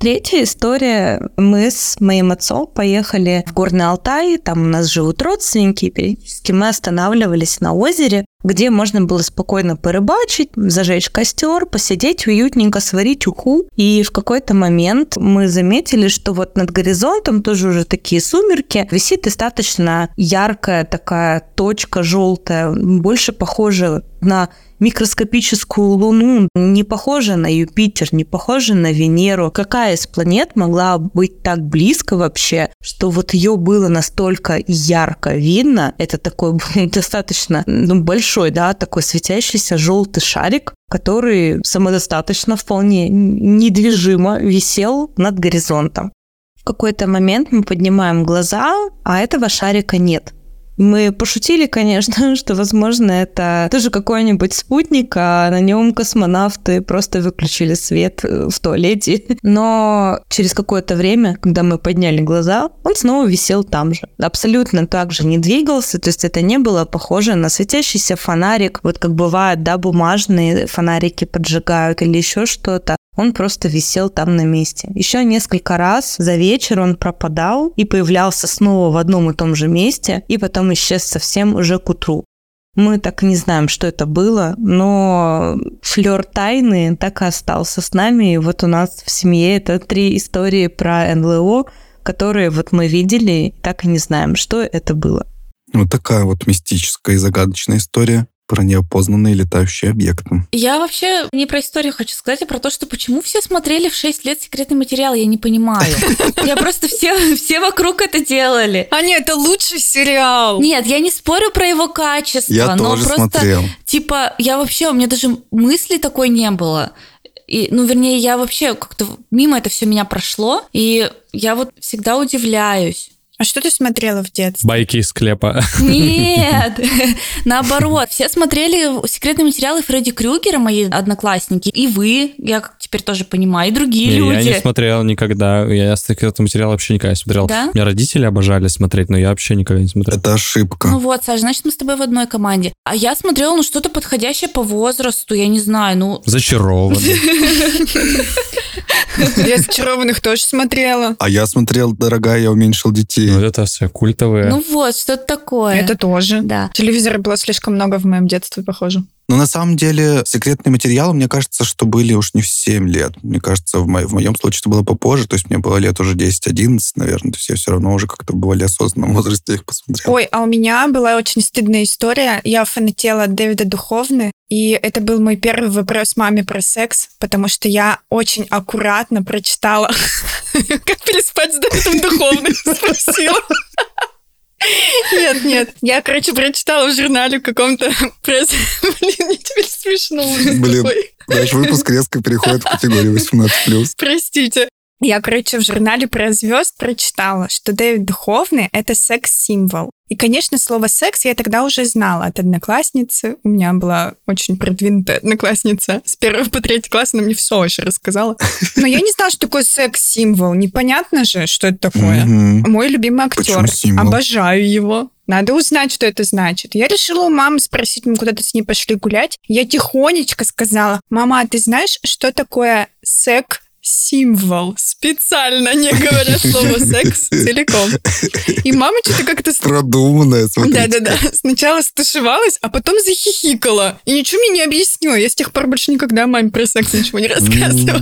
Третья история. Мы с моим отцом поехали в Горный Алтай, там у нас живут родственники, и периодически мы останавливались на озере, где можно было спокойно порыбачить, зажечь костер, посидеть уютненько, сварить уху. И в какой-то момент мы заметили, что вот над горизонтом тоже уже такие сумерки, висит достаточно яркая такая точка желтая, больше похожая на микроскопическую Луну, не похожа на Юпитер, не похожа на Венеру. Какая из планет могла быть так близко вообще, что вот ее было настолько ярко видно? Это такой достаточно ну, большой, да, такой светящийся желтый шарик, который самодостаточно, вполне недвижимо висел над горизонтом. В какой-то момент мы поднимаем глаза, а этого шарика нет. Мы пошутили, конечно, что, возможно, это тоже какой-нибудь спутник, а на нем космонавты просто выключили свет э, в туалете. Но через какое-то время, когда мы подняли глаза, он снова висел там же. Абсолютно так же не двигался, то есть это не было похоже на светящийся фонарик, вот как бывает, да, бумажные фонарики поджигают или еще что-то он просто висел там на месте. Еще несколько раз за вечер он пропадал и появлялся снова в одном и том же месте, и потом исчез совсем уже к утру. Мы так и не знаем, что это было, но флер тайны так и остался с нами. И вот у нас в семье это три истории про НЛО, которые вот мы видели, так и не знаем, что это было. Вот такая вот мистическая и загадочная история про неопознанные летающие объекты. Я вообще не про историю хочу сказать, а про то, что почему все смотрели в 6 лет секретный материал, я не понимаю. Я просто все, все вокруг это делали. А нет, это лучший сериал. Нет, я не спорю про его качество, Я но тоже просто, смотрел. типа, я вообще, у меня даже мысли такой не было. И, ну, вернее, я вообще как-то мимо это все меня прошло, и я вот всегда удивляюсь. А что ты смотрела в детстве? Байки из склепа. Нет, наоборот, все смотрели секретные материалы Фредди Крюгера, мои одноклассники, и вы, я как теперь тоже понимаю, и другие Не, люди. Я не смотрел никогда. Я секретный материал вообще никогда не смотрел. Да? Меня родители обожали смотреть, но я вообще никогда не смотрел. Это ошибка. Ну вот, Саш, значит, мы с тобой в одной команде. А я смотрела, ну, что-то подходящее по возрасту, я не знаю, ну... Зачарованный. Я «Зачарованных» тоже смотрела. А я смотрел, дорогая, я уменьшил детей. Ну, это все культовые. Ну вот, что-то такое. Это тоже. Да. Телевизора было слишком много в моем детстве, похоже. Но на самом деле секретные материалы, мне кажется, что были уж не в 7 лет. Мне кажется, в, мо- в моем случае это было попозже. То есть мне было лет уже 10-11, наверное. То есть я все равно уже как-то в более осознанном возрасте их посмотрел. Ой, а у меня была очень стыдная история. Я фанатела от Дэвида Духовны, и это был мой первый вопрос маме про секс, потому что я очень аккуратно прочитала, как переспать с Дэвидом Духовным, спросила. Нет, нет. Я, короче, прочитала в журнале каком-то пресс... Блин, мне теперь смешно. Блин. Наш выпуск резко переходит в категорию 18+. Простите. Я, короче, в журнале про звезд прочитала, что Дэвид Духовный — это секс-символ. И, конечно, слово «секс» я тогда уже знала от одноклассницы. У меня была очень продвинутая одноклассница. С первого по третий класс она мне все вообще рассказала. Но я не знала, что такое секс-символ. Непонятно же, что это такое. Мой любимый актер. Обожаю его. Надо узнать, что это значит. Я решила у мамы спросить, мы куда-то с ней пошли гулять. Я тихонечко сказала, мама, а ты знаешь, что такое сек символ специально не говоря слово секс целиком. И мама что-то как-то Продуманная, смотрите. да-да-да. Сначала стушевалась, а потом захихикала. И ничего мне не объяснила. Я с тех пор больше никогда маме про секс ничего не рассказывала.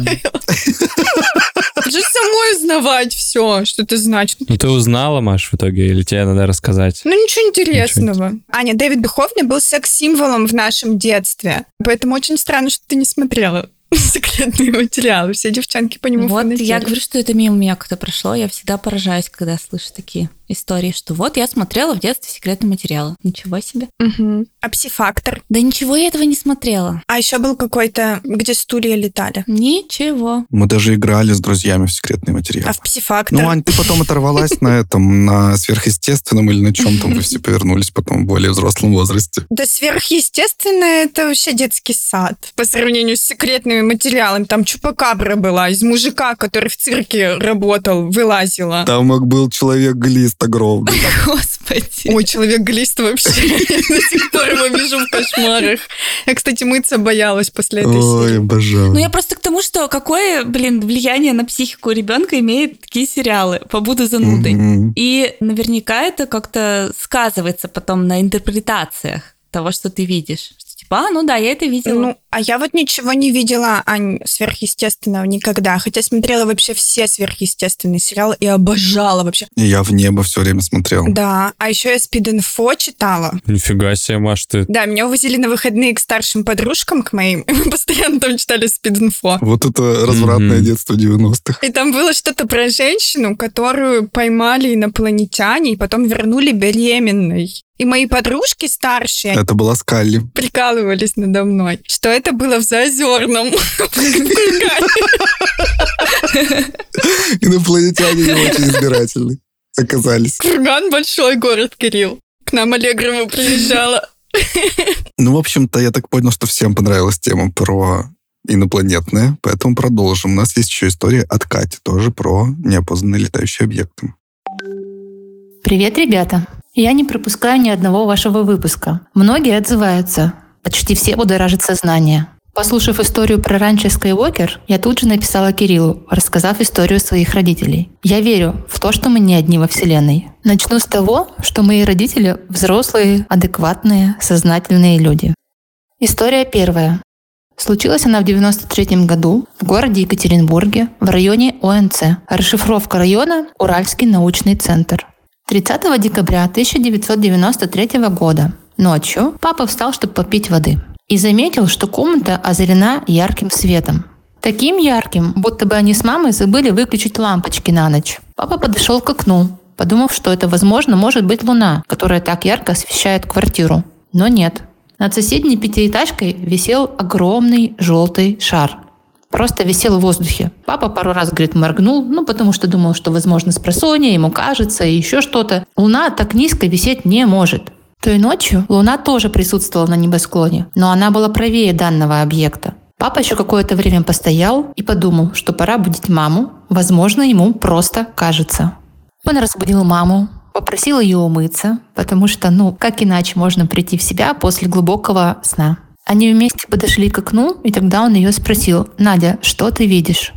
Же самой узнавать все, что это значит. Ну, ты узнала, Маш, в итоге, или тебе надо рассказать? Ну, ничего интересного. Аня, Дэвид Духовный был секс-символом в нашем детстве. Поэтому очень странно, что ты не смотрела секретные материалы. Все девчонки по нему Вот фанатели. я говорю, что это мимо меня как-то прошло. Я всегда поражаюсь, когда слышу такие истории, что вот я смотрела в детстве секретные материалы. Ничего себе. Мгм. А псифактор? Да ничего я этого не смотрела. А еще был какой-то, где стулья летали. Ничего. Мы даже играли с друзьями в секретные материалы. А в псифактор? Ну, Ань, ты потом оторвалась на этом, на сверхъестественном или на чем там вы все повернулись потом в более взрослом возрасте. Да сверхъестественное это вообще детский сад. По сравнению с секретными материалами. Там чупакабра была из мужика, который в цирке работал, вылазила. Там был человек-глист огромный. Господи. Ой, человек-глист вообще. До сих пор его вижу в кошмарах. Я, кстати, мыться боялась после этой Ой, серии. обожаю. Ну, я просто к тому, что какое, блин, влияние на психику ребенка имеют такие сериалы. Побуду занудой. И наверняка это как-то сказывается потом на интерпретациях того, что ты видишь. Что типа, а, ну да, я это видела. Ну, а я вот ничего не видела, Ань, сверхъестественного никогда. Хотя смотрела вообще все сверхъестественные сериалы и обожала вообще. И я в небо все время смотрел. Да, а еще я спид-инфо читала. Нифига себе, Маш, ты... Да, меня увозили на выходные к старшим подружкам, к моим, и мы постоянно там читали спид-инфо. Вот это развратное Мгм. детство 90-х. И там было что-то про женщину, которую поймали инопланетяне и потом вернули беременной. И мои подружки старшие Это была Скалли. прикалывались надо мной, что это было в Заозерном. Инопланетяне не очень избирательны оказались. Курган большой город, Кирилл. К нам Аллегрова приезжала. Ну, в общем-то, я так понял, что всем понравилась тема про инопланетное, поэтому продолжим. У нас есть еще история от Кати, тоже про неопознанные летающие объекты. Привет, ребята! Я не пропускаю ни одного вашего выпуска. Многие отзываются. Почти все будоражит сознание. Послушав историю про ранчо Скайуокер, я тут же написала Кириллу, рассказав историю своих родителей. Я верю в то, что мы не одни во Вселенной. Начну с того, что мои родители – взрослые, адекватные, сознательные люди. История первая. Случилась она в 93 году в городе Екатеринбурге в районе ОНЦ. Расшифровка района – Уральский научный центр. 30 декабря 1993 года ночью папа встал, чтобы попить воды. И заметил, что комната озарена ярким светом. Таким ярким, будто бы они с мамой забыли выключить лампочки на ночь. Папа подошел к окну, подумав, что это, возможно, может быть луна, которая так ярко освещает квартиру. Но нет. Над соседней пятиэтажкой висел огромный желтый шар. Просто висел в воздухе. Папа пару раз, говорит, моргнул, ну, потому что думал, что, возможно, с просонья, ему кажется, и еще что-то. Луна так низко висеть не может. Той ночью Луна тоже присутствовала на небосклоне, но она была правее данного объекта. Папа еще какое-то время постоял и подумал, что пора будить маму. Возможно, ему просто кажется. Он разбудил маму, попросил ее умыться, потому что, ну, как иначе можно прийти в себя после глубокого сна. Они вместе подошли к окну, и тогда он ее спросил, «Надя, что ты видишь?»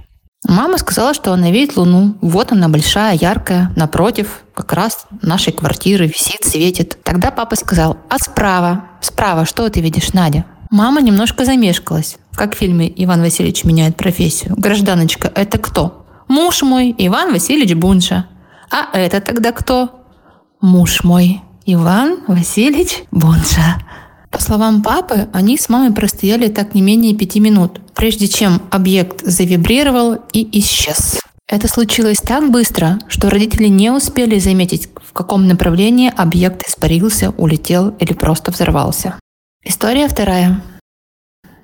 Мама сказала, что она видит Луну. Вот она большая, яркая, напротив, как раз нашей квартиры висит, светит. Тогда папа сказал, а справа? Справа что ты видишь, Надя? Мама немножко замешкалась, как в фильме «Иван Васильевич меняет профессию». Гражданочка, это кто? Муж мой, Иван Васильевич Бунша. А это тогда кто? Муж мой, Иван Васильевич Бунша. По словам папы, они с мамой простояли так не менее пяти минут, прежде чем объект завибрировал и исчез. Это случилось так быстро, что родители не успели заметить, в каком направлении объект испарился, улетел или просто взорвался. История вторая.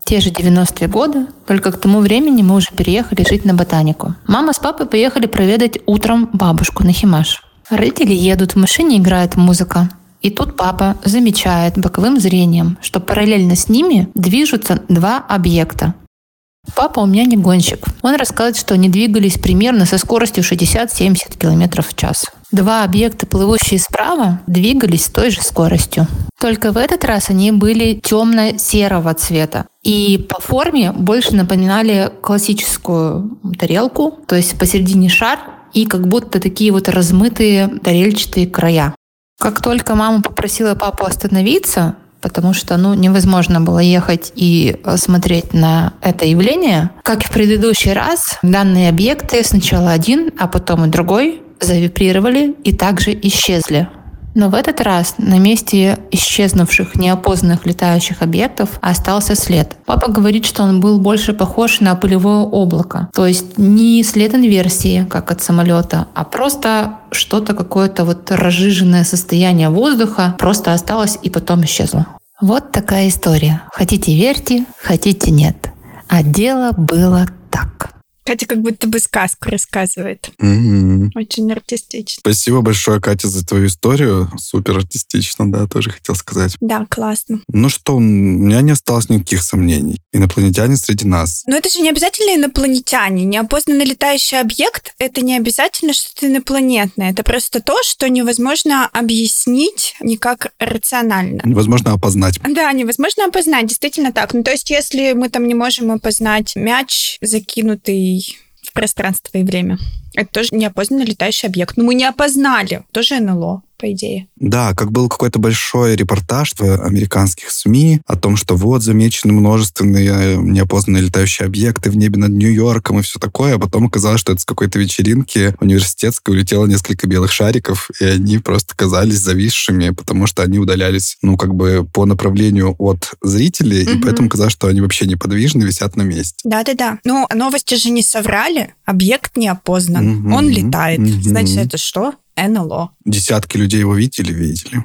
Те же 90-е годы, только к тому времени мы уже переехали жить на ботанику. Мама с папой поехали проведать утром бабушку на Химаш. Родители едут, в машине играет музыка. И тут папа замечает боковым зрением, что параллельно с ними движутся два объекта. Папа у меня не гонщик. Он рассказывает, что они двигались примерно со скоростью 60-70 км в час. Два объекта, плывущие справа, двигались с той же скоростью. Только в этот раз они были темно-серого цвета. И по форме больше напоминали классическую тарелку, то есть посередине шар и как будто такие вот размытые тарельчатые края. Как только мама попросила папу остановиться, потому что ну, невозможно было ехать и э, смотреть на это явление, как и в предыдущий раз, данные объекты сначала один, а потом и другой завибрировали и также исчезли. Но в этот раз на месте исчезнувших неопознанных летающих объектов остался след. Папа говорит, что он был больше похож на пылевое облако. То есть не след инверсии, как от самолета, а просто что-то какое-то вот разжиженное состояние воздуха просто осталось и потом исчезло. Вот такая история. Хотите верьте, хотите нет. А дело было так. Катя как будто бы сказку рассказывает. Мгм. Очень артистично. Спасибо большое, Катя, за твою историю. Супер артистично, да, тоже хотел сказать. Да, классно. Ну что, у меня не осталось никаких сомнений. Инопланетяне среди нас. Но это же не обязательно инопланетяне. Неопознанный летающий объект — это не обязательно что-то инопланетное. Это просто то, что невозможно объяснить никак рационально. Невозможно опознать. Да, невозможно опознать, действительно так. Ну, то есть, если мы там не можем опознать мяч, закинутый в пространство и время, это тоже неопознанный летающий объект. Но мы не опознали. Тоже НЛО, по идее. Да, как был какой-то большой репортаж в американских СМИ о том, что вот замечены множественные э, неопознанные летающие объекты в небе над Нью-Йорком и все такое, а потом оказалось, что это с какой-то вечеринки университетской улетело несколько белых шариков, и они просто казались зависшими, потому что они удалялись, ну, как бы по направлению от зрителей, и Мгм. поэтому казалось, что они вообще неподвижны, висят на месте. Да-да-да. Но новости же не соврали. Объект не опознан. Мгм. Он летает. Мгм. Значит, это что? НЛО. Десятки людей его видели, видели.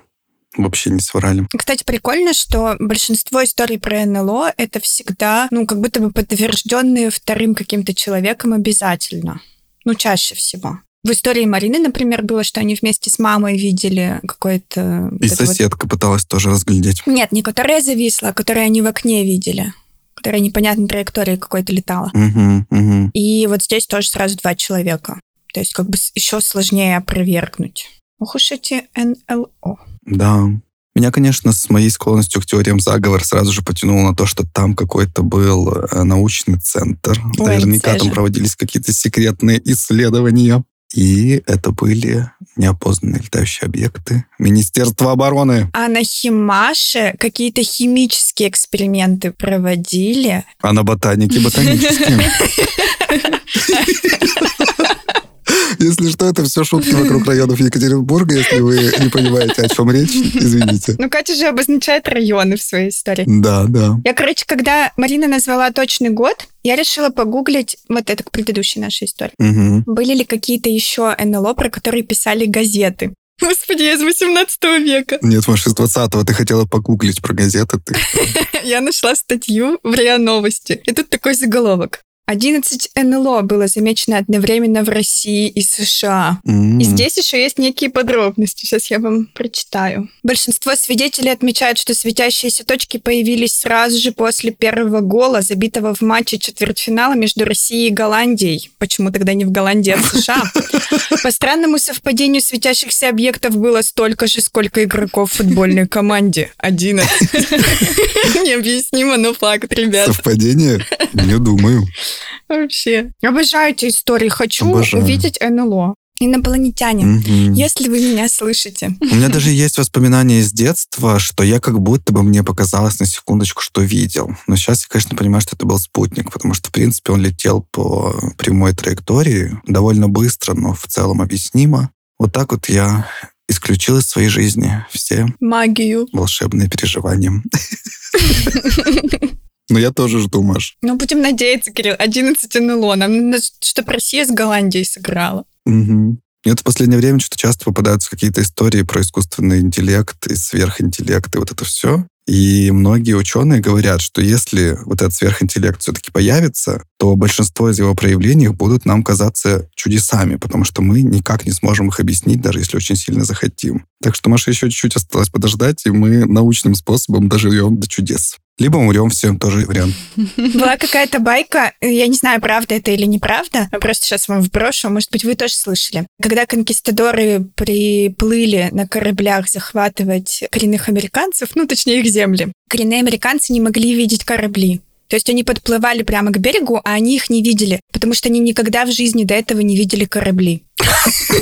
Вообще не соврали. Кстати, прикольно, что большинство историй про НЛО это всегда, ну, как будто бы подтвержденные вторым каким-то человеком обязательно. Ну, чаще всего. В истории Марины, например, было, что они вместе с мамой видели какое-то... вот И вот- соседка пыталась тоже разглядеть. Нет, не которая зависла, а которая они в окне видели. Которая непонятной траекторией какой-то летала. Мгм, мгм. И вот здесь тоже сразу два человека. То есть как бы еще сложнее опровергнуть. Ох уж эти НЛО. Да. Меня, конечно, с моей склонностью к теориям заговора сразу же потянуло на то, что там какой-то был э, научный центр. Ой, Наверняка там Сережа. проводились какие-то секретные исследования. И это были неопознанные летающие объекты Министерства обороны. А на Химаше какие-то химические эксперименты проводили. А на ботанике ботанические. Если что, это все шутки вокруг районов Екатеринбурга. Если вы не понимаете, о чем речь, извините. Ну, Катя же обозначает районы в своей истории. Да, да. Я, короче, когда Марина назвала точный год, я решила погуглить, вот это к предыдущей нашей истории, Мгм. были ли какие-то еще НЛО, про которые писали газеты. Господи, я из 18 века. Нет, может, из 20-го ты хотела погуглить про газеты. Ты Я нашла статью в РИА Новости. И тут такой заголовок. 11 НЛО было замечено одновременно в России и США. М. И здесь еще есть некие подробности. Сейчас я вам прочитаю. Большинство свидетелей отмечают, что светящиеся точки появились сразу же после первого гола, забитого в матче четвертьфинала между Россией и Голландией. Почему тогда не в Голландии, а в США? По странному совпадению светящихся объектов было столько же, сколько игроков в футбольной команде. 11. Необъяснимо, но факт, ребят. Совпадение? Не думаю. Вообще. Обожаю эти истории. Хочу Обожаю. увидеть НЛО. Инопланетяне. Мгм. Если вы меня слышите. У меня даже есть воспоминания из детства, что я как будто бы мне показалось на секундочку, что видел. Но сейчас я, конечно, понимаю, что это был спутник, потому что, в принципе, он летел по прямой траектории довольно быстро, но в целом объяснимо. Вот так вот я исключил из своей жизни все Магию. волшебные переживания. Но я тоже жду, Маш. Ну, будем надеяться, Кирилл. 11 НЛО. Нам надо, чтобы Россия с Голландией сыграла. Мгм. Мне в последнее время что-то часто попадаются какие-то истории про искусственный интеллект и сверхинтеллект и вот это все. И многие ученые говорят, что если вот этот сверхинтеллект все-таки появится, то большинство из его проявлений будут нам казаться чудесами, потому что мы никак не сможем их объяснить, даже если очень сильно захотим. Так что, Маша, еще чуть-чуть осталось подождать, и мы научным способом доживем до чудес. Либо умрем все, тоже вариант. Была какая-то байка, я не знаю, правда это или неправда, я просто сейчас вам вброшу, может быть, вы тоже слышали. Когда конкистадоры приплыли на кораблях захватывать коренных американцев, ну, точнее, их земли, коренные американцы не могли видеть корабли. То есть они подплывали прямо к берегу, а они их не видели, потому что они никогда в жизни до этого не видели корабли.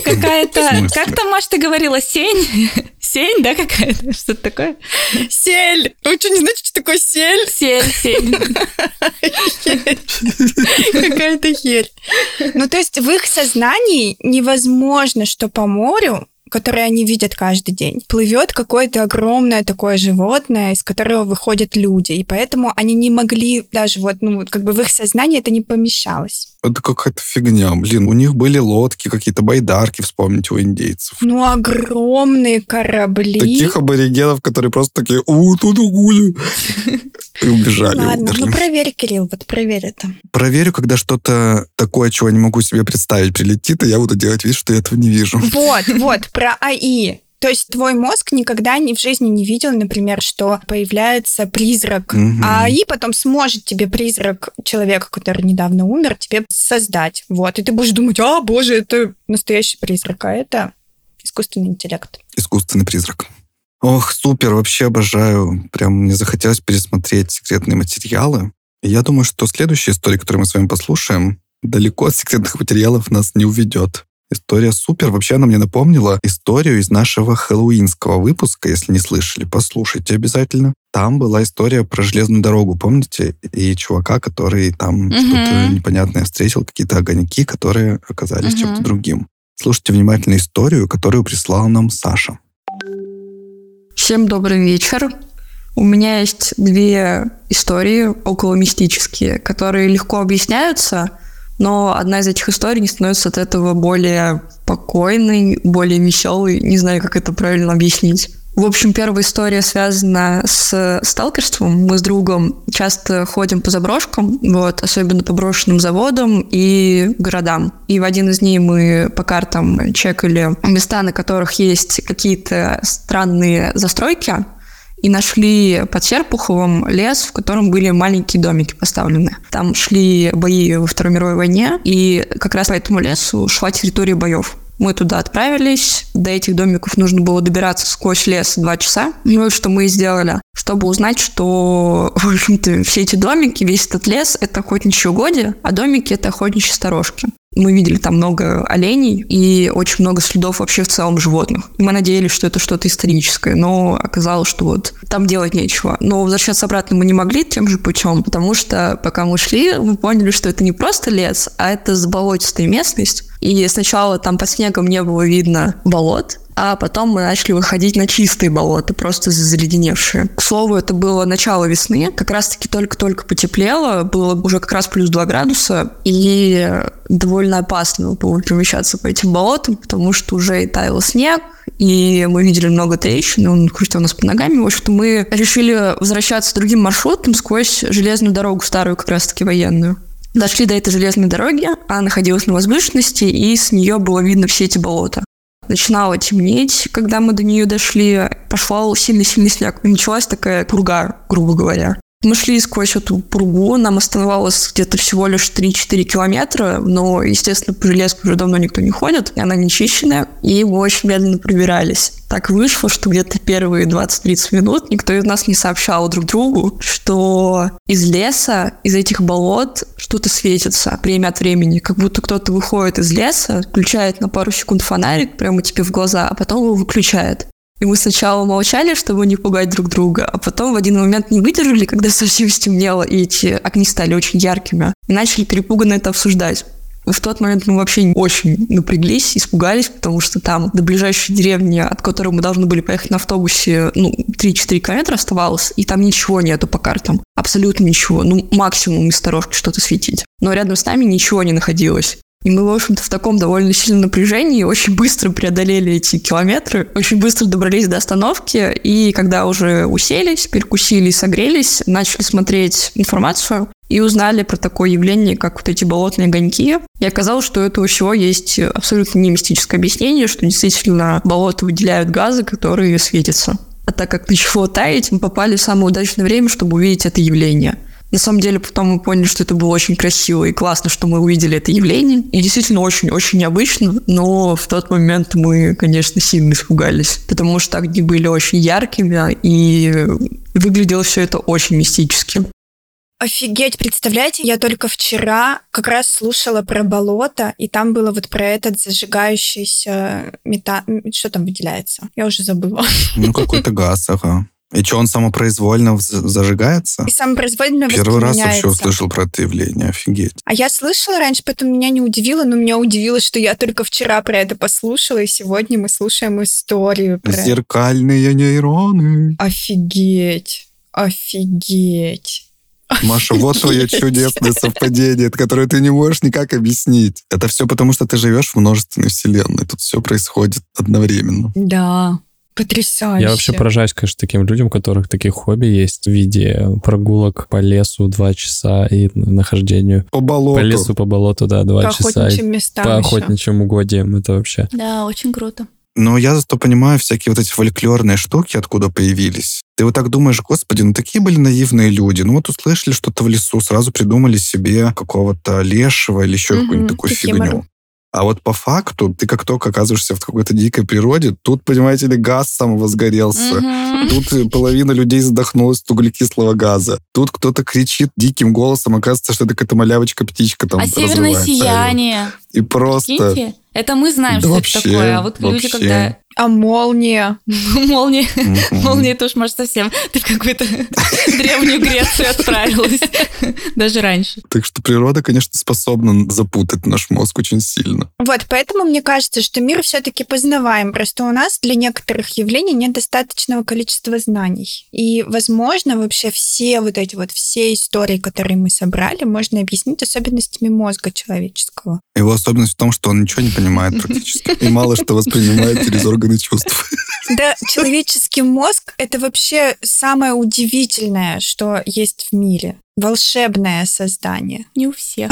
Какая-то... Как там, Маш, ты говорила? Сень? Сень, да, какая-то? Что-то такое? Сель! Вы что, не знаете, что такое сель? Сель, сель. Какая-то херь. Ну, то есть в их сознании невозможно, что по морю которое они видят каждый день. Плывет какое-то огромное такое животное, из которого выходят люди. И поэтому они не могли даже вот, ну, как бы в их сознании это не помещалось. Это какая-то фигня. Блин, у них были лодки, какие-то байдарки, вспомните, у индейцев. Ну, огромные корабли. Таких аборигенов, которые просто такие, у тут угули. И убежали, Ладно, ну проверь, Кирилл, вот проверь это. Проверю, когда что-то такое, чего я не могу себе представить, прилетит, и я буду делать вид, что я этого не вижу. Вот, вот, про АИ. То есть твой мозг никогда ни в жизни не видел, например, что появляется призрак, Мгм. а АИ потом сможет тебе призрак человека, который недавно умер, тебе создать. Вот, и ты будешь думать, а, боже, это настоящий призрак, а это искусственный интеллект. Искусственный призрак. Ох, супер, вообще обожаю. Прям мне захотелось пересмотреть секретные материалы. И я думаю, что следующая история, которую мы с вами послушаем, далеко от секретных материалов нас не уведет. История супер. Вообще она мне напомнила историю из нашего хэллоуинского выпуска, если не слышали, послушайте обязательно. Там была история про железную дорогу, помните? И чувака, который там Мгм. что-то непонятное встретил, какие-то огоньки, которые оказались Мгм. чем-то другим. Слушайте внимательно историю, которую прислал нам Саша. Всем добрый вечер. У меня есть две истории около мистические, которые легко объясняются, но одна из этих историй не становится от этого более спокойной, более веселой. Не знаю, как это правильно объяснить. В общем, первая история связана с сталкерством. Мы с другом часто ходим по заброшкам, вот, особенно по брошенным заводам и городам. И в один из дней мы по картам чекали места, на которых есть какие-то странные застройки, и нашли под Серпуховым лес, в котором были маленькие домики поставлены. Там шли бои во Второй мировой войне, и как раз по этому лесу шла территория боев. Мы туда отправились. До этих домиков нужно было добираться сквозь лес два часа. Ну и что мы и сделали, чтобы узнать, что, в общем-то, все эти домики, весь этот лес — это охотничьи угодья, а домики — это охотничьи сторожки. Мы видели там много оленей и очень много следов вообще в целом животных. Мы надеялись, что это что-то историческое, но оказалось, что вот там делать нечего. Но возвращаться обратно мы не могли тем же путем, потому что пока мы шли, мы поняли, что это не просто лес, а это заболотистая местность. И сначала там под снегом не было видно болот, а потом мы начали выходить на чистые болота, просто заледеневшие. К слову, это было начало весны, как раз-таки только-только потеплело, было уже как раз плюс 2 градуса, и довольно опасно было перемещаться по этим болотам, потому что уже и таял снег, и мы видели много трещин, он крутил нас по ногами. В общем-то, мы решили возвращаться другим маршрутом сквозь железную дорогу, старую как раз-таки военную. Дошли до этой железной дороги, она находилась на возвышенности, и с нее было видно все эти болота. Начинало темнеть, когда мы до нее дошли, пошел сильный-сильный снег. Началась такая пурга, грубо говоря. Мы шли сквозь эту пругу, нам оставалось где-то всего лишь 3-4 километра, но, естественно, по железке уже давно никто не ходит, и она не чищенная, и мы очень медленно пробирались. Так вышло, что где-то первые 20-30 минут никто из нас не сообщал друг другу, что из леса, из этих болот что-то светится время от времени, как будто кто-то выходит из леса, включает на пару секунд фонарик прямо тебе в глаза, а потом его выключает. И мы сначала молчали, чтобы не пугать друг друга, а потом в один момент не выдержали, когда совсем стемнело, и эти огни стали очень яркими, и начали перепуганно это обсуждать. В тот момент мы вообще очень напряглись, испугались, потому что там до ближайшей деревни, от которой мы должны были поехать на автобусе, ну, 3-4 километра оставалось, и там ничего нету по картам. Абсолютно ничего. Ну, максимум из сторожки что-то светить. Но рядом с нами ничего не находилось. И мы, в общем-то, в таком довольно сильном напряжении очень быстро преодолели эти километры, очень быстро добрались до остановки, и когда уже уселись, перекусили, согрелись, начали смотреть информацию, и узнали про такое явление, как вот эти болотные огоньки. И оказалось, что у этого всего есть абсолютно не мистическое объяснение, что действительно болота выделяют газы, которые светятся. А так как начало таять, мы попали в самое удачное время, чтобы увидеть это явление – на самом деле, потом мы поняли, что это было очень красиво и классно, что мы увидели это явление. И действительно очень-очень необычно, но в тот момент мы, конечно, сильно испугались, потому что огни были очень яркими, и выглядело все это очень мистически. Офигеть, представляете, я только вчера как раз слушала про болото, и там было вот про этот зажигающийся метан... Что там выделяется? Я уже забыла. Ну, какой-то газ, ага. И что, он самопроизвольно зажигается? И самопроизвольно Первый раз вообще услышал про это явление, офигеть. А я слышала раньше, поэтому меня не удивило, но меня удивило, что я только вчера про это послушала, и сегодня мы слушаем историю про... Зеркальные нейроны. Офигеть, офигеть. Маша, вот твое чудесное совпадение, которое ты не можешь никак объяснить. Это все потому, что ты живешь в множественной вселенной. Тут все происходит одновременно. Да. Потрясающе. Я вообще поражаюсь, конечно, таким людям, у которых такие хобби есть в виде прогулок по лесу два часа и нахождению... По болоту. По лесу, по болоту, да, два по часа. По местам По охотничьим угодьям. Это вообще... Да, очень круто. Но я зато понимаю всякие вот эти фольклорные штуки, откуда появились. Ты вот так думаешь, господи, ну такие были наивные люди. Ну вот услышали что-то в лесу, сразу придумали себе какого-то лешего или еще угу, какую-нибудь такую фигню. А вот по факту, ты как только оказываешься в какой-то дикой природе, тут, понимаете ли, газ сам возгорелся. Угу. Тут половина людей задохнулась от углекислого газа. Тут кто-то кричит диким голосом, оказывается, что это какая-то малявочка птичка там А северное сияние. И просто... Прикиньте? Это мы знаем, да что вообще, это такое. А вот вообще. люди, когда а молния? Молния. Молния тоже, может, совсем. Ты в какую-то древнюю Грецию отправилась. Даже раньше. Так что природа, конечно, способна запутать наш мозг очень сильно. Вот, поэтому мне кажется, что мир все-таки познаваем. Просто у нас для некоторых явлений нет достаточного количества знаний. И, возможно, вообще все вот эти вот все истории, которые мы собрали, можно объяснить особенностями мозга человеческого. Его особенность в том, что он ничего не понимает практически. И мало что воспринимает через органы органы чувств. Да, человеческий мозг — это вообще самое удивительное, что есть в мире. Волшебное создание. Не у всех.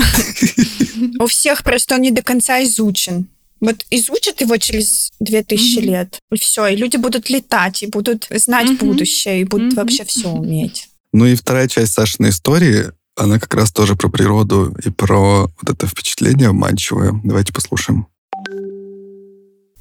У всех просто он не до конца изучен. Вот изучат его через 2000 mm-hmm. лет, и все, и люди будут летать, и будут знать mm-hmm. будущее, и будут mm-hmm. вообще все уметь. Ну и вторая часть Сашиной истории, она как раз тоже про природу и про вот это впечатление обманчивое. Давайте послушаем.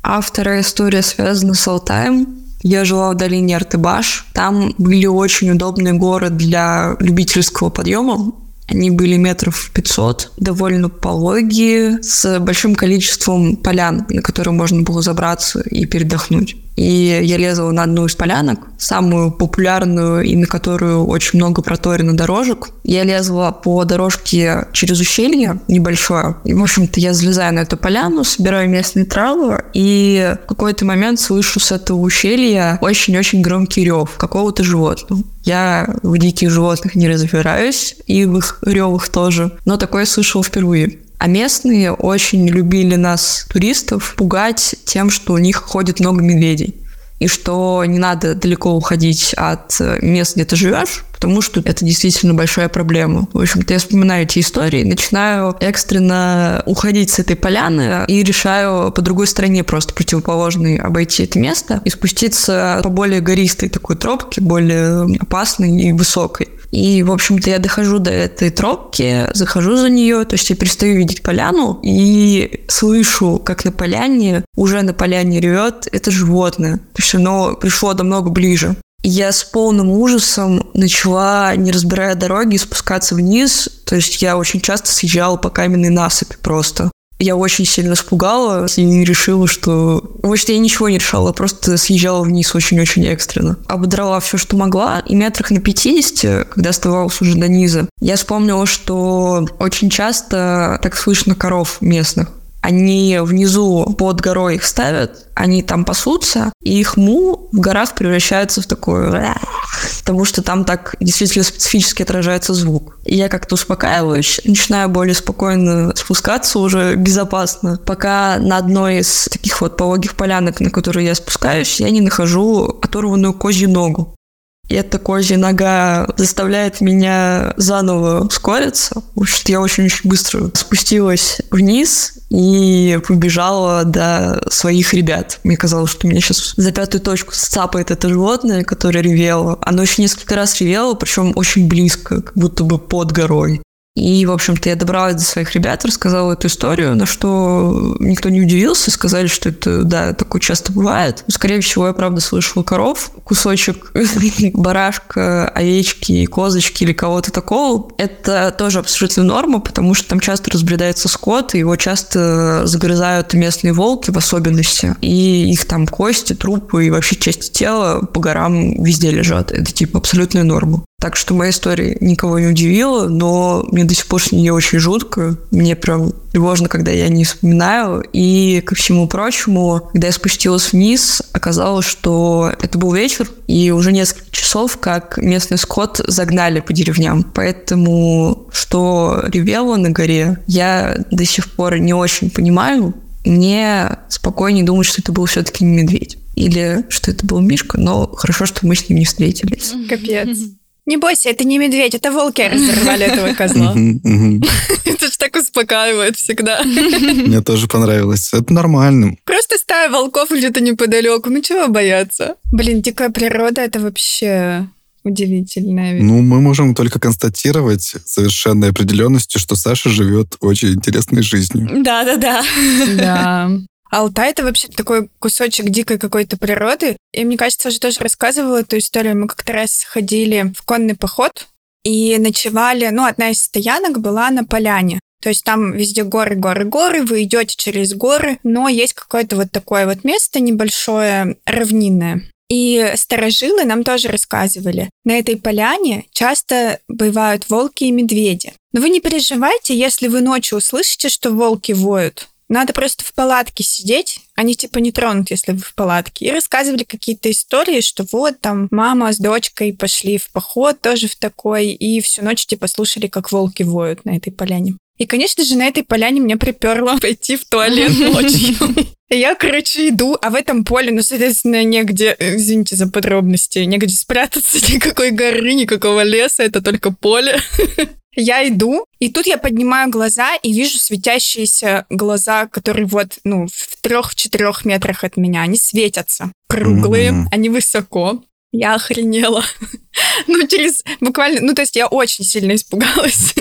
А вторая история связана с Алтаем. Я жила в долине Артыбаш. Там были очень удобные горы для любительского подъема. Они были метров 500, довольно пологие, с большим количеством полян, на которые можно было забраться и передохнуть. И я лезла на одну из полянок, самую популярную и на которую очень много проторено дорожек. Я лезла по дорожке через ущелье небольшое. И, в общем-то, я залезаю на эту поляну, собираю местные травы, и в какой-то момент слышу с этого ущелья очень-очень громкий рев какого-то животного. Я в диких животных не разбираюсь, и в их ревах тоже, но такое слышал впервые. А местные очень любили нас, туристов, пугать тем, что у них ходит много медведей. И что не надо далеко уходить от мест, где ты живешь, потому что это действительно большая проблема. В общем-то, я вспоминаю эти истории, начинаю экстренно уходить с этой поляны и решаю по другой стороне просто противоположной обойти это место и спуститься по более гористой такой тропке, более опасной и высокой. И, в общем-то, я дохожу до этой тропки, захожу за нее, то есть я перестаю видеть поляну и слышу, как на поляне, уже на поляне ревет это животное. То есть оно пришло намного ближе. Я с полным ужасом начала, не разбирая дороги, спускаться вниз. То есть я очень часто съезжала по каменной насыпи просто. Я очень сильно испугалась и решила, что... В общем, я ничего не решала, просто съезжала вниз очень-очень экстренно. Ободрала все, что могла, и метрах на 50, когда оставалась уже до низа, я вспомнила, что очень часто так слышно коров местных они внизу под горой их ставят, они там пасутся, и их му в горах превращается в такое... Потому что там так действительно специфически отражается звук. И я как-то успокаиваюсь, начинаю более спокойно спускаться уже безопасно, пока на одной из таких вот пологих полянок, на которые я спускаюсь, я не нахожу оторванную козью ногу. И эта козья нога заставляет меня заново ускориться. В общем, я очень-очень быстро спустилась вниз и побежала до своих ребят. Мне казалось, что меня сейчас за пятую точку сцапает это животное, которое ревело. Оно еще несколько раз ревело, причем очень близко, как будто бы под горой. И, в общем-то, я добралась до своих ребят, рассказала эту историю, на что никто не удивился, сказали, что это, да, такое часто бывает. Скорее всего, я, правда, слышала коров, кусочек барашка, овечки, козочки или кого-то такого. Это тоже абсолютно норма, потому что там часто разбредается скот, и его часто загрызают местные волки в особенности. И их там кости, трупы и вообще части тела по горам везде лежат. Это типа абсолютная норма. Так что моя история никого не удивила, но мне до сих пор с нее очень жутко. Мне прям тревожно, когда я не вспоминаю. И ко всему прочему, когда я спустилась вниз, оказалось, что это был вечер, и уже несколько часов, как местный скот загнали по деревням. Поэтому что ревело на горе, я до сих пор не очень понимаю. Мне спокойнее думать, что это был все-таки не медведь. Или что это был Мишка, но хорошо, что мы с ним не встретились. Капец. Не бойся, это не медведь, это волки разорвали этого козла. Это ж так успокаивает всегда. Мне тоже понравилось. Это нормально. Просто стая волков где-то неподалеку. Ну чего бояться? Блин, дикая природа это вообще удивительная вещь. Ну, мы можем только констатировать совершенной определенностью, что Саша живет очень интересной жизнью. Да-да-да. Да. Алтай — это вообще такой кусочек дикой какой-то природы. И мне кажется, уже тоже рассказывала эту историю. Мы как-то раз ходили в конный поход и ночевали... Ну, одна из стоянок была на поляне. То есть там везде горы, горы, горы, вы идете через горы, но есть какое-то вот такое вот место небольшое, равнинное. И старожилы нам тоже рассказывали, на этой поляне часто бывают волки и медведи. Но вы не переживайте, если вы ночью услышите, что волки воют. Надо просто в палатке сидеть, они типа не тронут, если вы в палатке. И рассказывали какие-то истории, что вот там мама с дочкой пошли в поход тоже в такой, и всю ночь типа слушали, как волки воют на этой поляне. И, конечно же, на этой поляне мне приперло пойти в туалет ночью. Я, короче, иду, а в этом поле, ну, соответственно, негде, извините за подробности, негде спрятаться, никакой горы, никакого леса, это только поле. Я иду, и тут я поднимаю глаза и вижу светящиеся глаза, которые вот, ну, в трех-четырех метрах от меня. Они светятся. Круглые, mm-hmm. они высоко. Я охренела. ну, через буквально... Ну, то есть я очень сильно испугалась.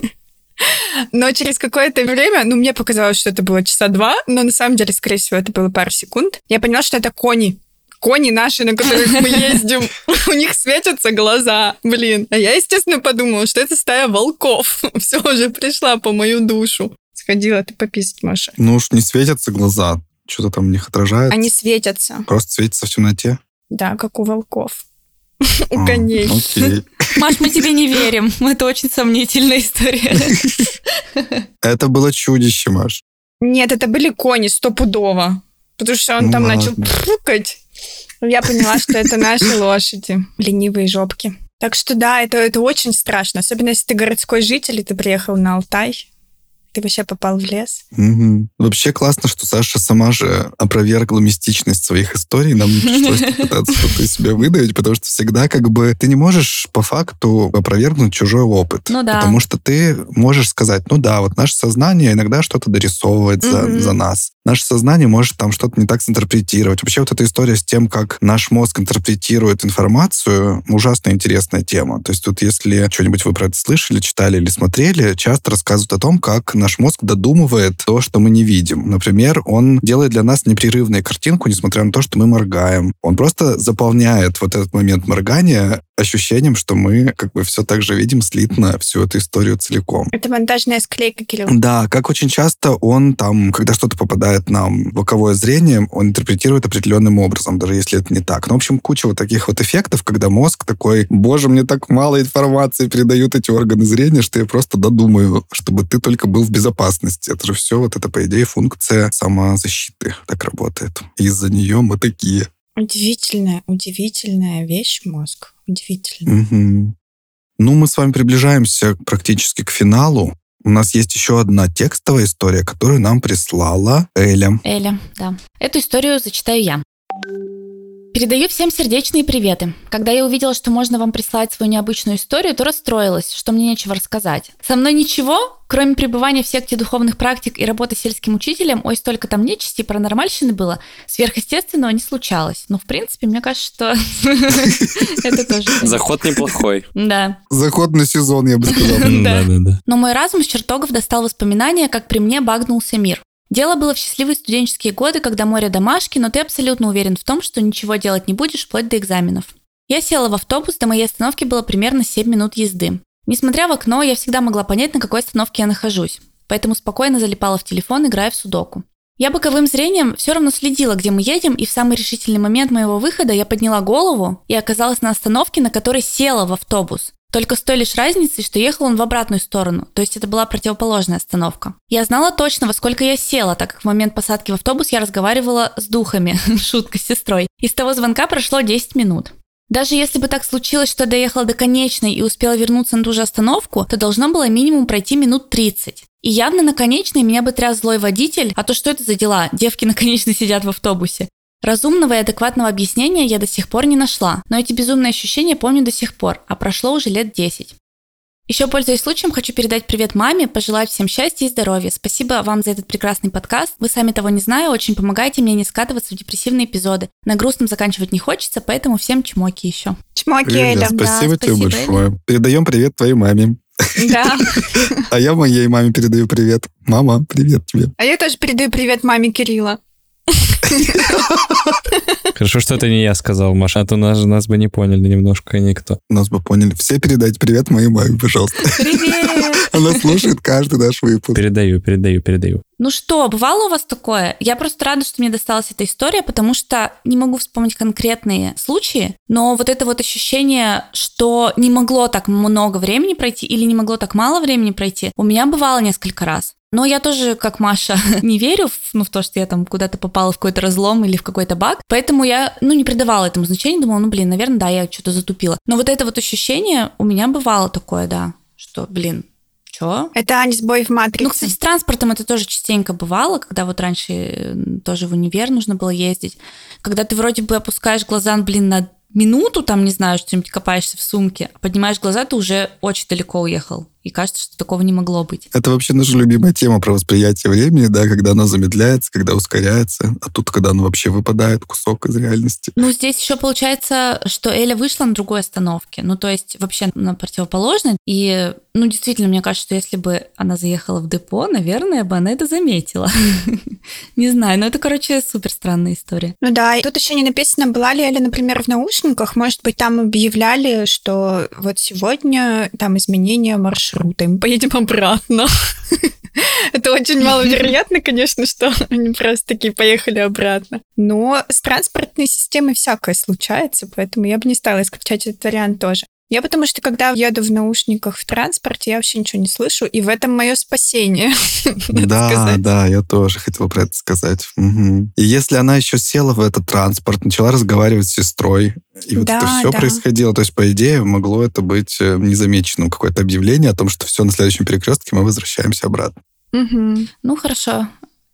Но через какое-то время, ну, мне показалось, что это было часа два, но на самом деле, скорее всего, это было пару секунд. Я поняла, что это кони кони наши, на которых мы ездим, у них светятся глаза, блин. А я, естественно, подумала, что это стая волков. Все уже пришла по мою душу. Сходила ты пописать, Маша. Ну уж не светятся глаза. Что-то там у них отражается. Они светятся. Просто светятся в темноте? Да, как у волков. У коней. Окей. Маш, мы тебе не верим. Это очень сомнительная история. Это было чудище, Маш. Нет, это были кони, стопудово. Потому что он ну, там ладно. начал пукать. Я поняла, что это наши лошади, ленивые жопки. Так что да, это, это очень страшно. Особенно если ты городской житель, и ты приехал на Алтай ты вообще попал в лес. Угу. Вообще классно, что Саша сама же опровергла мистичность своих историй. Нам не пришлось пытаться что-то из себя выдавить, потому что всегда как бы ты не можешь по факту опровергнуть чужой опыт. Ну да. Потому что ты можешь сказать, ну да, вот наше сознание иногда что-то дорисовывает за, за нас. Наше сознание может там что-то не так интерпретировать. Вообще вот эта история с тем, как наш мозг интерпретирует информацию, ужасно интересная тема. То есть тут если что-нибудь вы про это слышали, читали или смотрели, часто рассказывают о том, как наш мозг додумывает то, что мы не видим. Например, он делает для нас непрерывную картинку, несмотря на то, что мы моргаем. Он просто заполняет вот этот момент моргания ощущением, что мы как бы все так же видим слитно всю эту историю целиком. Это монтажная склейка, Кирилл. Да, как очень часто он там, когда что-то попадает нам в боковое зрение, он интерпретирует определенным образом, даже если это не так. Ну, в общем, куча вот таких вот эффектов, когда мозг такой, боже, мне так мало информации передают эти органы зрения, что я просто додумаю, чтобы ты только был в безопасности. Это же все вот это, по идее, функция самозащиты так работает. Из-за нее мы такие. Удивительная, удивительная вещь мозг. Удивительно. Угу. Ну, мы с вами приближаемся практически к финалу. У нас есть еще одна текстовая история, которую нам прислала Эля. Эля, да. Эту историю зачитаю я. Передаю всем сердечные приветы. Когда я увидела, что можно вам прислать свою необычную историю, то расстроилась, что мне нечего рассказать. Со мной ничего, кроме пребывания в секте духовных практик и работы сельским учителем, ой, столько там нечисти и паранормальщины было, сверхъестественного не случалось. Ну, в принципе, мне кажется, что это тоже... Заход неплохой. Да. Заход на сезон, я бы сказал. Да, да, да. Но мой разум с чертогов достал воспоминания, как при мне багнулся мир. Дело было в счастливые студенческие годы, когда море домашки, но ты абсолютно уверен в том, что ничего делать не будешь вплоть до экзаменов. Я села в автобус, до моей остановки было примерно 7 минут езды. Несмотря в окно, я всегда могла понять, на какой остановке я нахожусь, поэтому спокойно залипала в телефон, играя в судоку. Я боковым зрением все равно следила, где мы едем, и в самый решительный момент моего выхода я подняла голову и оказалась на остановке, на которой села в автобус. Только с той лишь разницей, что ехал он в обратную сторону, то есть это была противоположная остановка. Я знала точно, во сколько я села, так как в момент посадки в автобус я разговаривала с духами, шутка с сестрой. И с того звонка прошло 10 минут. Даже если бы так случилось, что доехала до конечной и успела вернуться на ту же остановку, то должно было минимум пройти минут 30. И явно на конечной меня бы тряс злой водитель, а то что это за дела? Девки на конечной сидят в автобусе. Разумного и адекватного объяснения я до сих пор не нашла, но эти безумные ощущения помню до сих пор, а прошло уже лет 10. Еще пользуясь случаем, хочу передать привет маме, пожелать всем счастья и здоровья. Спасибо вам за этот прекрасный подкаст. Вы сами того не зная, очень помогаете мне не скатываться в депрессивные эпизоды. На грустном заканчивать не хочется, поэтому всем чмоки еще. Чмоки, Эля, Эля. спасибо Да, тебе спасибо, большое. Передаем привет твоей маме. Да. А я моей маме передаю привет. Мама, привет тебе. А я тоже передаю привет маме Кирилла. Хорошо, что это не я сказал, Маша, а то нас, нас бы не поняли немножко никто. Нас бы поняли. Все передайте привет моей маме, пожалуйста. Привет! Она слушает каждый наш выпуск. Передаю, передаю, передаю. Ну что, бывало у вас такое? Я просто рада, что мне досталась эта история, потому что не могу вспомнить конкретные случаи, но вот это вот ощущение, что не могло так много времени пройти или не могло так мало времени пройти, у меня бывало несколько раз. Но я тоже, как Маша, не верю в, ну, в то, что я там куда-то попала в какой-то разлом или в какой-то баг. Поэтому я, ну, не придавала этому значения. Думала, ну, блин, наверное, да, я что-то затупила. Но вот это вот ощущение у меня бывало такое, да, что, блин, что? Это Ань сбой в матрице. Ну, кстати, с транспортом это тоже частенько бывало, когда вот раньше тоже в универ нужно было ездить. Когда ты вроде бы опускаешь глаза, блин, на минуту, там, не знаю, что-нибудь копаешься в сумке, а поднимаешь глаза, ты уже очень далеко уехал. И кажется, что такого не могло быть. Это вообще наша любимая тема про восприятие времени, да, когда оно замедляется, когда ускоряется, а тут, когда оно вообще выпадает, кусок из реальности. Ну, здесь еще получается, что Эля вышла на другой остановке. Ну, то есть вообще на противоположной. И, ну, действительно, мне кажется, что если бы она заехала в депо, наверное, бы она это заметила. Не знаю, но это, короче, супер странная история. Ну да, и тут еще не написано, была ли Эля, например, в наушниках. Может быть, там объявляли, что вот сегодня там изменение маршрута, и мы поедем обратно. Это очень маловероятно, конечно, что они просто такие поехали обратно. Но с транспортной системой всякое случается, поэтому я бы не стала исключать этот вариант тоже. Я потому что, когда еду в наушниках в транспорте, я вообще ничего не слышу, и в этом мое спасение. Да, да, я тоже хотел про это сказать. И если она еще села в этот транспорт, начала разговаривать с сестрой, и вот Да, это все да. происходило, то есть, по идее, могло это быть э, незамеченным какое-то объявление о том, что все, на следующем перекрестке мы возвращаемся обратно. Ну, хорошо.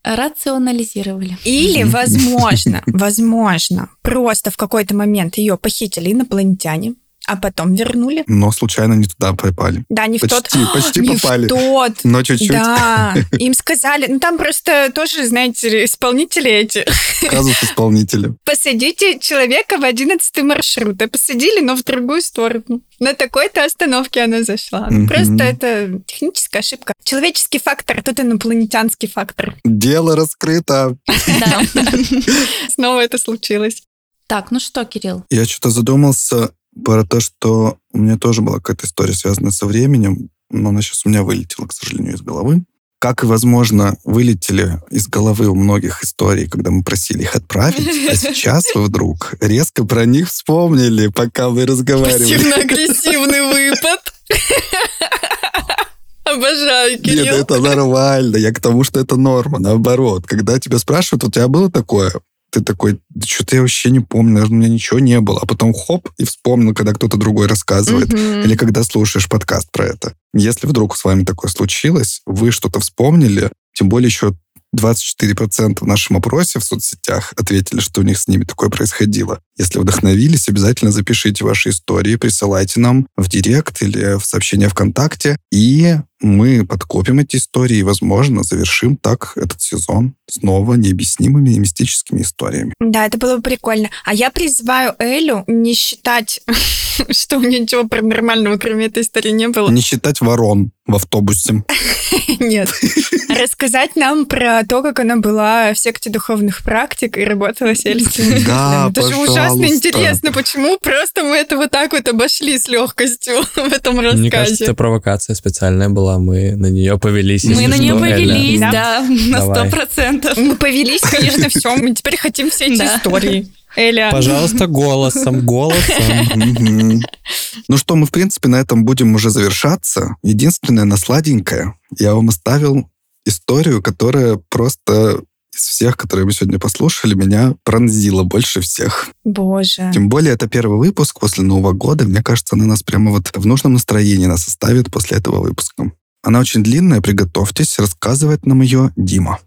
Рационализировали. Или, возможно, возможно, просто в какой-то момент ее похитили инопланетяне, А потом вернули. Но случайно не туда попали. Да, не в тот. Почти, почти не попали. в тот. Но чуть-чуть. Да, им сказали, ну там просто тоже, знаете, исполнители эти. Казус исполнителя. Посадите человека в одиннадцатый маршрут. А посадили, но в другую сторону. На такой-то остановке она зашла. Мгм. Просто это техническая ошибка. Человеческий фактор, тут инопланетянский фактор. Дело раскрыто. Да. Снова это случилось. Так, ну что, Кирилл? Я что-то задумался про то, что у меня тоже была какая-то история, связанная со временем, но она сейчас у меня вылетела, к сожалению, из головы. Как и, возможно, вылетели из головы у многих историй, когда мы просили их отправить, а сейчас вы вдруг резко про них вспомнили, пока вы разговаривали. Пассивно-агрессивный выпад. Обожаю, Нет, Кирилл. это нормально. Я к тому, что это норма. Наоборот, когда тебя спрашивают, у тебя было такое? Ты такой, да что-то я вообще не помню, наверное, у меня ничего не было. А потом хоп, и вспомнил, когда кто-то другой рассказывает. Мгм. Или когда слушаешь подкаст про это. Если вдруг с вами такое случилось, вы что-то вспомнили, тем более еще 24% в нашем опросе в соцсетях ответили, что у них с ними такое происходило. Если вдохновились, обязательно запишите ваши истории, присылайте нам в директ или в сообщение ВКонтакте, и мы подкопим эти истории и, возможно, завершим так этот сезон снова необъяснимыми и мистическими историями. Да, это было бы прикольно. А я призываю Элю не считать, что у нее ничего паранормального, кроме этой истории, не было. Не считать ворон в автобусе. Нет. Рассказать нам про то, как она была в секте духовных практик и работала сельским Да. Это же ужасно интересно, почему просто мы это вот так вот обошли с легкостью в этом рассказе. Мне кажется, это провокация специальная была, мы на нее повелись. Мы на нее повелись, Да. да, на сто процентов. Мы повелись, конечно, все. Мы теперь хотим все эти Да. истории. Эля. Пожалуйста, голосом, голосом. Ну что, мы, в принципе, на этом будем уже завершаться. Единственное, на сладенькое, я вам оставил историю, которая просто из всех, которые мы сегодня послушали, меня пронзила больше всех. Боже. Тем более, это первый выпуск после Нового года. Мне кажется, она нас прямо вот в нужном настроении нас оставит после этого выпуска. Она очень длинная, приготовьтесь, рассказывает нам ее Дима.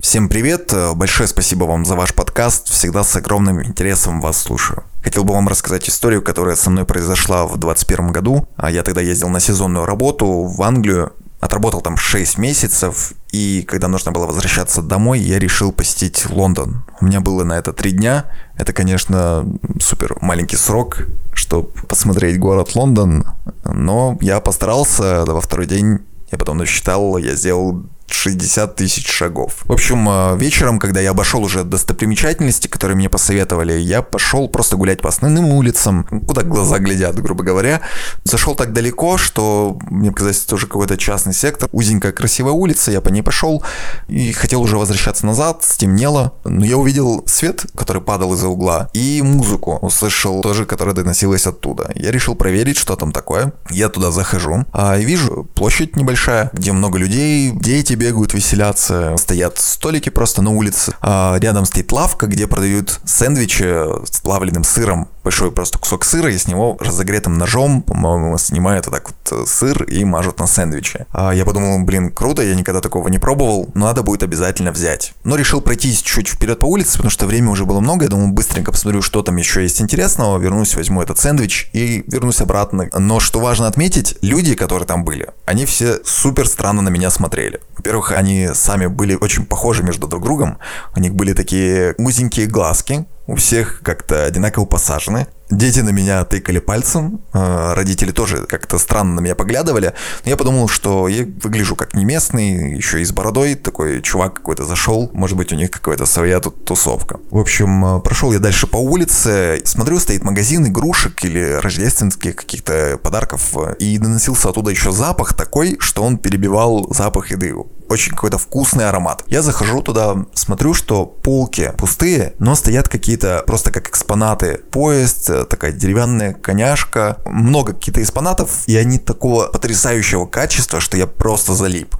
Всем привет, э, большое спасибо вам за ваш подкаст, всегда с огромным интересом вас слушаю. Хотел бы вам рассказать историю, которая со мной произошла в 2021 году. А Я тогда ездил на сезонную работу в Англию, отработал там 6 месяцев, и когда нужно было возвращаться домой, я решил посетить Лондон. У меня было на это 3 дня, это, конечно, супер маленький срок, чтобы посмотреть город Лондон, но я постарался, во второй день я потом насчитал, я сделал 60 тысяч шагов. В общем, э, вечером, когда я обошел уже достопримечательности, которые мне посоветовали, я пошел просто гулять по основным улицам, куда глаза глядят, грубо говоря. Зашел так далеко, что мне показалось тоже какой-то частный сектор. Узенькая красивая улица, я по ней пошел и хотел уже возвращаться назад, стемнело. Но я увидел свет, который падал из-за угла, и музыку услышал тоже, которая доносилась оттуда. Я решил проверить, что там такое. Я туда захожу, а вижу площадь небольшая, где много людей, дети бегают, веселятся, стоят столики просто на улице. А рядом стоит лавка, где продают сэндвичи с плавленным сыром. Большой просто кусок сыра, и с него разогретым ножом, по-моему, снимают вот так вот э, сыр и мажут на сэндвичи. А я подумал, блин, круто, я никогда такого не пробовал, но надо будет обязательно взять. Но решил пройтись чуть вперед по улице, потому что время уже было много, я думал, быстренько посмотрю, что там еще есть интересного, вернусь, возьму этот сэндвич и вернусь обратно. Но что важно отметить, люди, которые там были, они все супер странно на меня смотрели. Во-первых, они сами были очень похожи между друг другом. У них были такие узенькие глазки, у всех как-то одинаково посажены. Дети на меня тыкали пальцем, э, родители тоже как-то странно на меня поглядывали. Но я подумал, что я выгляжу как не местный, еще и с бородой, такой чувак какой-то зашел, может быть у них какая-то своя тут тусовка. В общем, э, прошел я дальше по улице, смотрю, стоит магазин игрушек или рождественских каких-то подарков, э, и доносился оттуда еще запах такой, что он перебивал запах еды очень какой-то вкусный аромат. Я захожу туда, смотрю, что полки пустые, но стоят какие-то просто как экспонаты. Поезд, такая деревянная коняшка, много каких-то экспонатов, и они такого потрясающего качества, что я просто залип.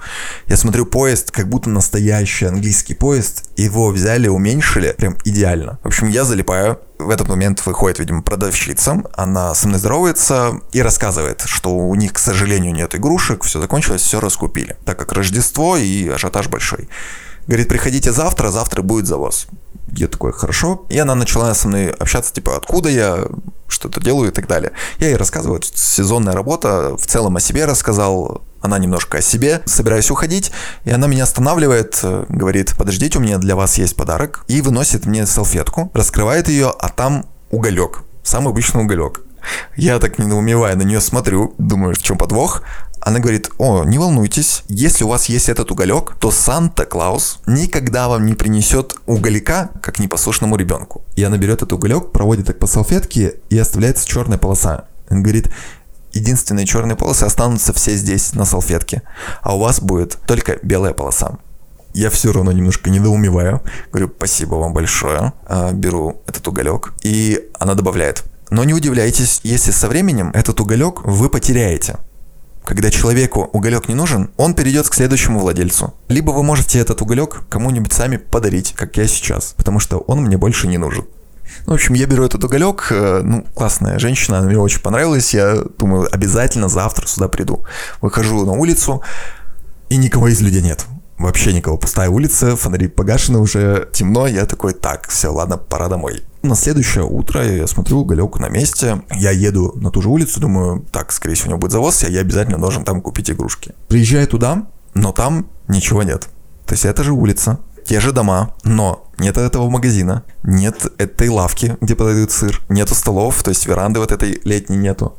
Я смотрю поезд, как будто настоящий английский поезд, его взяли, уменьшили, прям идеально. В общем, я залипаю, в этот момент выходит, видимо, продавщица. Она со мной здоровается и рассказывает, что у них, к сожалению, нет игрушек, все закончилось, все раскупили. Так как Рождество и ажиотаж большой. Говорит, приходите завтра, завтра будет завоз. Я такой, хорошо. И она начала со мной общаться, типа, откуда я, что-то делаю и так далее. Я ей рассказываю, сезонная работа, в целом о себе рассказал, она немножко о себе, собираюсь уходить, и она меня останавливает, э, говорит, подождите, у меня для вас есть подарок, и выносит мне салфетку, раскрывает ее, а там уголек, самый обычный уголек. Я так недоумевая на нее смотрю, думаю, в чем подвох. Она говорит, о, не волнуйтесь, если у вас есть этот уголек, то Санта-Клаус никогда вам не принесет уголька, как непослушному ребенку. И она берет этот уголек, проводит так по салфетке и оставляется черная полоса. Он говорит, единственные черные полосы останутся все здесь, на салфетке, а у вас будет только белая полоса. Я все равно немножко недоумеваю. Говорю, спасибо вам большое. А, беру этот уголек. И она добавляет, но не удивляйтесь, если со временем этот уголек вы потеряете. Когда человеку уголек не нужен, он перейдет к следующему владельцу. Либо вы можете этот уголек кому-нибудь сами подарить, как я сейчас, потому что он мне больше не нужен. Ну, в общем, я беру этот уголек, э, ну, классная женщина, она мне очень понравилась, я думаю, обязательно завтра сюда приду. Выхожу на улицу, и никого из людей нет. Вообще никого, пустая улица, фонари погашены уже, темно, я такой, так, все, ладно, пора домой. На следующее утро я смотрю, уголек на месте, я еду на ту же улицу, думаю, так, скорее всего, у него будет завоз, я обязательно должен там купить игрушки. Приезжаю туда, но там ничего нет. То есть это же улица, те же дома, но нет этого магазина, нет этой лавки, где подают сыр, нету столов, то есть веранды вот этой летней нету.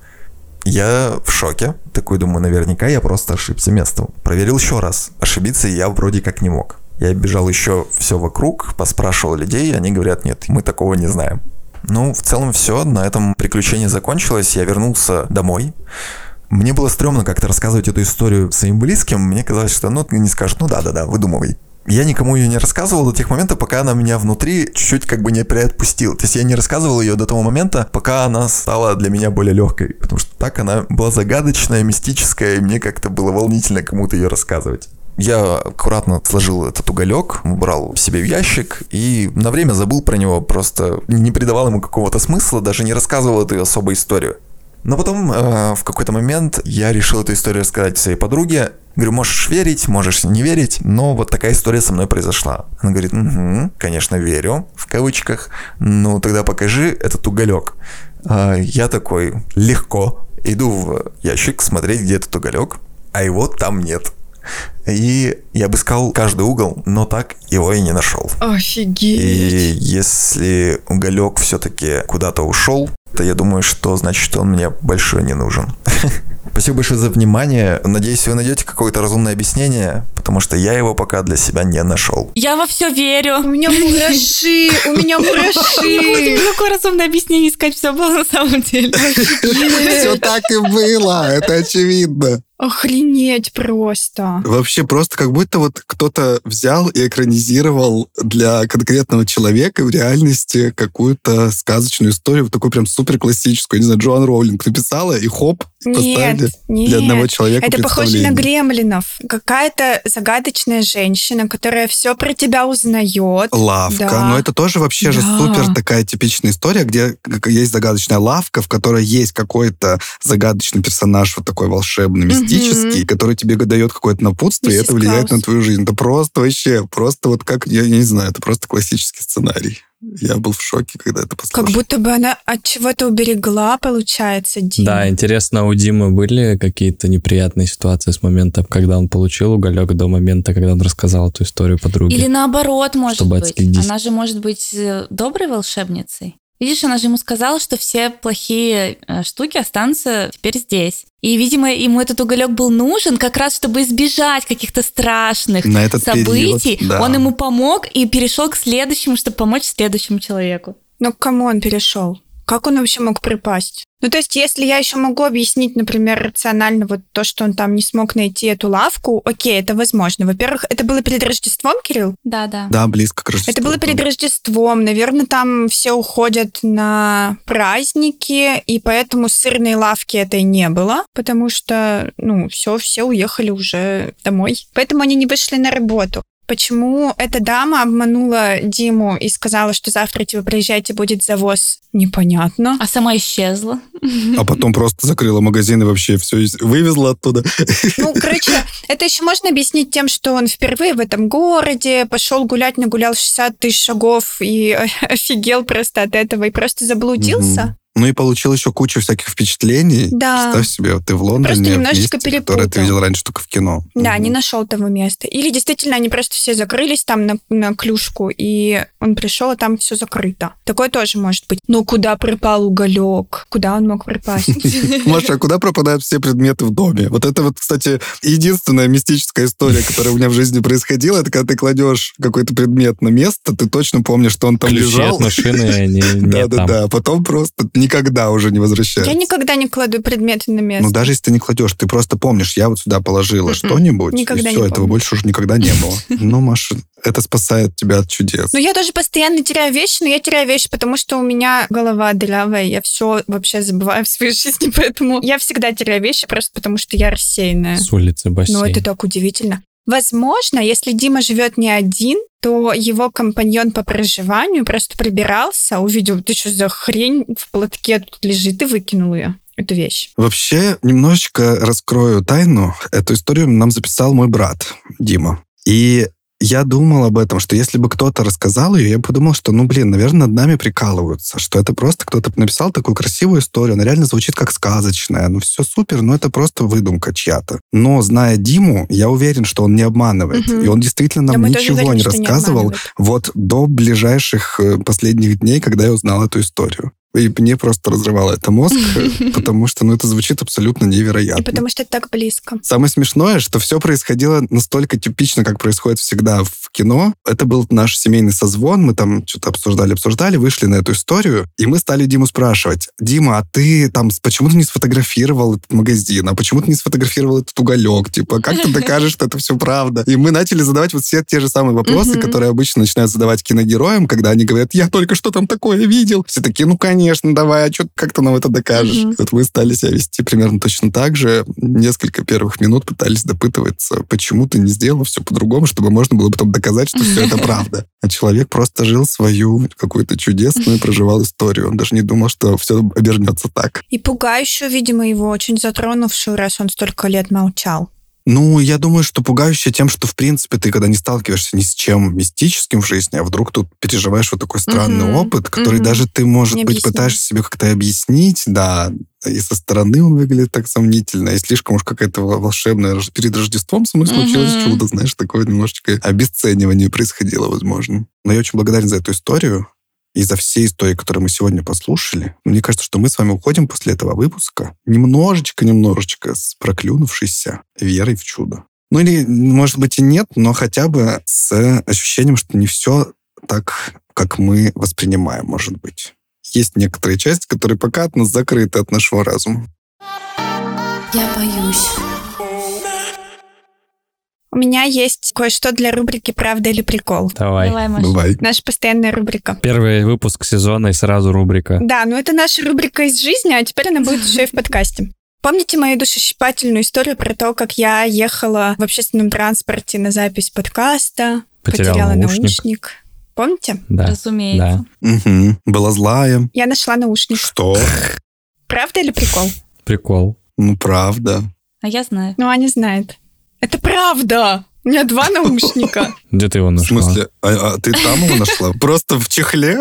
Я в шоке. Такой думаю, наверняка я просто ошибся местом. Проверил еще раз. Ошибиться я вроде как не мог. Я бежал еще все вокруг, поспрашивал людей, они говорят, нет, мы такого не знаем. Ну, в целом все, на этом приключение закончилось, я вернулся домой. Мне было стрёмно как-то рассказывать эту историю своим близким, мне казалось, что ну, не скажут, ну да-да-да, выдумывай я никому ее не рассказывал до тех моментов, пока она меня внутри чуть-чуть как бы не приотпустила. То есть я не рассказывал ее до того момента, пока она стала для меня более легкой. Потому что так она была загадочная, мистическая, и мне как-то было волнительно кому-то ее рассказывать. Я аккуратно сложил этот уголек, убрал себе в ящик и на время забыл про него, просто не придавал ему какого-то смысла, даже не рассказывал эту особую историю. Но потом э, в какой-то момент я решил эту историю рассказать своей подруге. Говорю, можешь верить, можешь не верить, но вот такая история со мной произошла. Она говорит, угу, конечно, верю, в кавычках, ну тогда покажи этот уголек. А я такой, легко, иду в ящик смотреть, где этот уголек, а его там нет. И я обыскал каждый угол, но так его и не нашел. Офигеть. И если уголек все-таки куда-то ушел, то я думаю, что значит, что он мне большой не нужен. Спасибо большое за внимание. Надеюсь, вы найдете какое-то разумное объяснение, потому что я его пока для себя не нашел. Я во все верю. У меня мураши, у меня мураши. Какое разумное объяснение искать все было на самом деле. Все так и было, это очевидно. Охренеть просто. Вообще просто как будто вот кто-то взял и экранизировал для конкретного человека в реальности какую-то сказочную историю, вот такую прям супер классическую. Не знаю, Джоан Роулинг написала, и хоп, поставили нет, нет. для одного человека Это похоже на гремлинов. Какая-то загадочная женщина, которая все про тебя узнает. Лавка. Да. Но это тоже вообще Да. же супер такая типичная история, где есть загадочная лавка, в которой есть какой-то загадочный персонаж, вот такой волшебный, мистический, который тебе дает какое-то напутствие, и Миссис это влияет Клаус. на твою жизнь. Это просто вообще, просто вот как, я, я не знаю, это просто классический сценарий. Я был в шоке, когда это послушал. Как будто бы она от чего-то уберегла, получается, Дим. Да, интересно, у Димы были какие-то неприятные ситуации с момента, когда он получил уголек, до момента, когда он рассказал эту историю подруге? Или наоборот, может Чтобы быть. отследить. Она же может быть э, доброй волшебницей. Видишь, она же ему сказала, что все плохие э, штуки останутся теперь здесь. И, видимо, ему этот уголек был нужен как раз, чтобы избежать каких-то страшных На этот событий. период, да. Он ему помог и перешел к следующему, чтобы помочь следующему человеку. Но к кому он перешел? Как он вообще мог припасть? Ну, то есть, если я еще могу объяснить, например, рационально вот то, что он там не смог найти эту лавку, окей, это возможно. Во-первых, это было перед Рождеством, Кирилл? Да, да. Да, близко к Рождеству. Это было перед Рождеством. Наверное, там все уходят на праздники, и поэтому сырной лавки этой не было, потому что, ну, все, все уехали уже домой. Поэтому они не вышли на работу. Почему эта дама обманула Диму и сказала, что завтра типа приезжайте, будет завоз? Непонятно. А сама исчезла. А потом просто закрыла магазин и вообще все вывезла оттуда. Ну, короче, это еще можно объяснить тем, что он впервые в этом городе, пошел гулять, нагулял 60 тысяч шагов и офигел просто от этого и просто заблудился. Ну и получил еще кучу всяких впечатлений. Да. Представь себе, вот ты в Лондоне, Просто в немножечко месте, которое ты видел раньше только в кино. Да, Мгм. не нашел того места. Или действительно они просто все закрылись там на, на клюшку, и он пришел, а там все закрыто. Такое тоже может быть. Но куда пропал уголек? Куда он мог пропасть? Маша, а куда пропадают все предметы в доме? Вот это вот, кстати, единственная мистическая история, которая у меня в жизни происходила, это когда ты кладешь какой-то предмет на место, ты точно помнишь, что он там Ключи лежал. от машины, они не там. Да-да-да, а потом просто никогда уже не возвращается. Я никогда не кладу предметы на место. Ну, даже если ты не кладешь, ты просто помнишь, я вот сюда положила что-нибудь, Никогда и не все, этого помню. больше уже никогда не было. Ну, Маша, это спасает тебя от чудес. Ну, я тоже постоянно теряю вещи, но я теряю вещи, потому что у меня голова дырявая, я все вообще забываю в своей жизни, поэтому я всегда теряю вещи просто потому, что я рассеянная. С улицы бассейн. Ну, это так удивительно. Возможно, если Дима живет не один, то его компаньон по проживанию просто прибирался, увидел, ты что за хрень в платке тут лежит, и выкинул ее, эту вещь. Вообще, немножечко раскрою тайну. Эту историю нам записал мой брат Дима. И я думал об этом, что если бы кто-то рассказал ее, я бы подумал, что, ну, блин, наверное, над нами прикалываются, что это просто кто-то написал такую красивую историю, она реально звучит как сказочная, ну, все супер, но это просто выдумка чья-то. Но, зная Диму, я уверен, что он не обманывает. Мгм. И он действительно Да нам тоже ничего уверены, не не рассказывал обманывает. вот до ближайших э, последних дней, когда я узнал эту историю. И мне просто разрывало это мозг, потому что, ну, это звучит абсолютно И невероятно. потому что это так близко. Самое смешное, что все происходило настолько типично, как происходит всегда в кино. Это был наш семейный созвон, мы там что-то обсуждали, обсуждали, вышли на эту историю, и мы стали Диму спрашивать, Дима, а ты там, почему ты не сфотографировал этот магазин, а почему ты не сфотографировал этот уголек, типа, как ты докажешь, что это все правда? И мы начали задавать вот все те же самые вопросы, которые обычно начинают задавать киногероям, когда они говорят, я только что там такое видел. Все такие, ну, конечно, давай, а что, как ты нам это докажешь? Мгм. Вот мы стали себя вести примерно точно так же. Несколько первых минут пытались допытываться, почему ты не сделал все по-другому, чтобы можно было потом доказать, что все это правда. А человек просто жил свою какую-то чудесную, проживал историю. Он даже не думал, что все обернется так. И пугающую, видимо, его очень затронувшую, раз он столько лет молчал. Ну, я думаю, что пугающе тем, что, в принципе, ты когда не сталкиваешься ни с чем мистическим в жизни, а вдруг тут переживаешь вот такой странный Мгм. опыт, который Мгм. даже ты, может быть, Необъяснимый. пытаешься себе как-то объяснить, да, и со стороны он выглядит так сомнительно, и слишком уж какая-то волшебная перед Рождеством со мной случилось Мгм. чудо, знаешь, такое немножечко обесценивание происходило, возможно. Но я очень благодарен за эту историю и за все истории, которые мы сегодня послушали. Мне кажется, что мы с вами уходим после этого выпуска немножечко-немножечко с проклюнувшейся верой в чудо. Ну или, может быть, и нет, но хотя бы с ощущением, что не все так, как мы воспринимаем, может быть. Есть некоторые части, которые пока от нас закрыты от нашего разума. Я боюсь. У меня есть кое-что для рубрики «Правда или прикол». Давай. Давай, Маша. Бывай. Наша постоянная рубрика. Первый выпуск сезона и сразу рубрика. Да, ну это наша рубрика из жизни, а теперь она будет еще и в подкасте. Помните мою душесчипательную историю про то, как я ехала в общественном транспорте на запись подкаста, Потерял потеряла наушник. наушник? Помните? Да. Разумеется. Мгм. Была злая. Я нашла наушник. Что? Правда или прикол? Прикол. Ну, правда. А я знаю. Ну, Аня знает. Это правда! У меня два наушника. Где ты его В нашла? смысле, а, а ты там его нашла? Просто в чехле?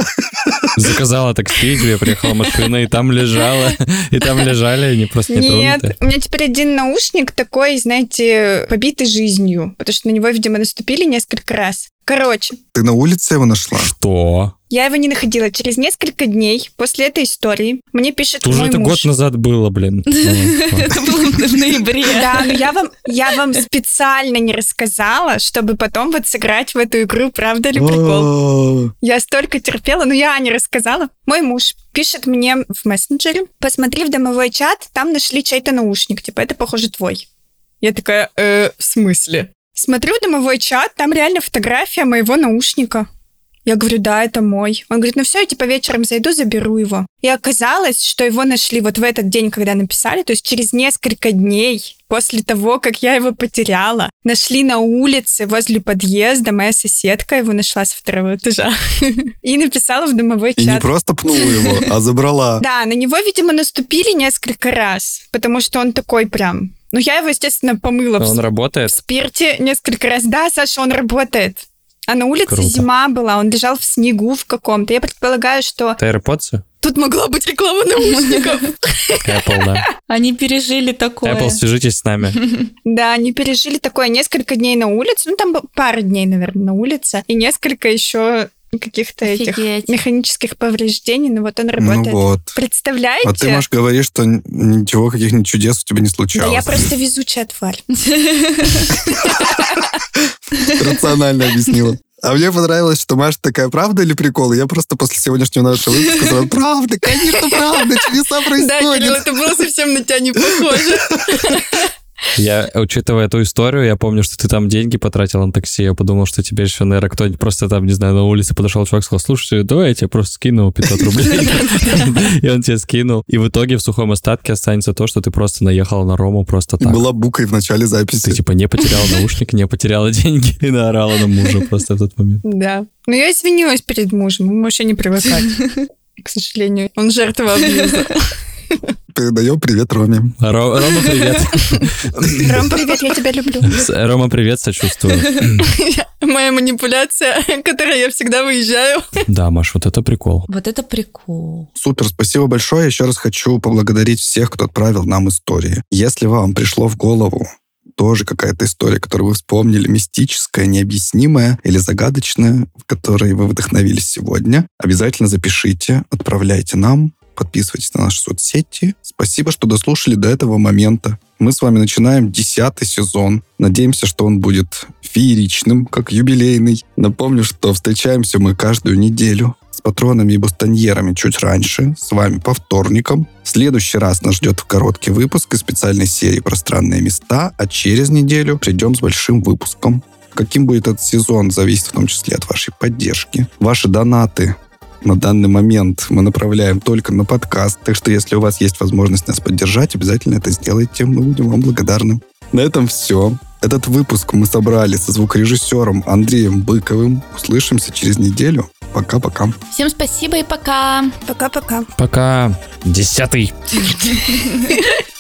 Заказала такси, тебе приехала машина, и там лежала, и там лежали, они просто не Нет, тронуты. у меня теперь один наушник такой, знаете, побитый жизнью, потому что на него, видимо, наступили несколько раз. Короче, Ты на улице его нашла? Что? Я его не находила. Через несколько дней после этой истории мне пишет Уже мой это муж. год назад было, блин. Это было в ноябре. Да, но я вам, я вам специально не рассказала, чтобы потом вот сыграть в эту игру «Правда или прикол?». О, Я столько терпела, но я не рассказала. Мой муж пишет мне в мессенджере, посмотри в домовой чат, там нашли чей-то наушник, типа, это, похоже, твой. Я такая, э, в смысле? Смотрю в домовой чат, там реально фотография моего наушника. Я говорю, да, это мой. Он говорит, ну все, я типа вечером зайду, заберу его. И оказалось, что его нашли вот в этот день, когда написали, то есть через несколько дней после того, как я его потеряла, нашли на улице возле подъезда, моя соседка его нашла с второго этажа и написала в домовой И не чат. просто пнула его, а забрала. Да, на него, видимо, наступили несколько раз, потому что он такой прям... Ну, я его, естественно, помыла в Он в работает? спирте несколько раз. Да, Саша, он работает. А на улице Круто. зима была, он лежал в снегу в каком-то. Я предполагаю, что... Это AirPods? Тут могла быть реклама наушников. Apple, да. Они пережили такое. Apple, свяжитесь с нами. Да, они пережили такое несколько дней на улице, ну там пара дней, наверное, на улице, и несколько еще каких-то этих механических повреждений, но вот он Ну работает. вот. Представляете? А ты, Маш, говоришь, что ничего, каких-нибудь чудес у тебя не Да случалось. я просто везучая тварь. Рационально объяснила. А мне понравилось, что Маша такая, правда или прикол? Я просто после сегодняшнего нашего выпуска сказал, правда, конечно, правда, чудеса Да, Кирилл, происходят. это было совсем на тебя не похоже. Я, учитывая эту историю, я помню, что ты там деньги потратил на такси. Я подумал, что тебе еще, наверное, кто-нибудь просто там, не знаю, на улице подошел чувак, сказал, слушай, давай я тебе просто скину 500 рублей. И он тебе скинул. И в итоге в сухом остатке останется то, что ты просто наехал на Рому просто так. была букой в начале Ты записи. типа не потерял наушник, не потеряла деньги и наорала на мужа просто в тот момент. Да. Но я извинилась перед мужем, ему вообще не привыкать. К сожалению, он жертва абьюза. Передаем привет Роме. Ро- Рома, привет. Ром, привет, я тебя люблю. Рома, привет, сочувствую. Моя манипуляция, которой я всегда выезжаю. Да, Маш, вот это прикол. Вот это прикол. Супер, спасибо большое. Еще раз хочу поблагодарить всех, кто отправил нам истории. Если вам пришло в голову тоже какая-то история, которую вы вспомнили, мистическая, необъяснимая или загадочная, в которой вы вдохновились сегодня, обязательно запишите, отправляйте нам, подписывайтесь на наши соцсети. Спасибо, что дослушали до этого момента. Мы с вами начинаем десятый сезон. Надеемся, что он будет фееричным, как юбилейный. Напомню, что встречаемся мы каждую неделю с патронами и бастоньерами чуть раньше, с вами по вторникам. В следующий раз нас ждет короткий выпуск из специальной серии «Пространные места», а через неделю придем с большим выпуском. Каким будет этот сезон, зависит в том числе от вашей поддержки. Ваши донаты на данный момент мы направляем только на подкаст, так что если у вас есть возможность нас поддержать, обязательно это сделайте, мы будем вам благодарны. На этом все. Этот выпуск мы собрали со звукорежиссером Андреем Быковым. Услышимся через неделю. Пока-пока. Всем спасибо и пока. Пока-пока. Пока. Десятый.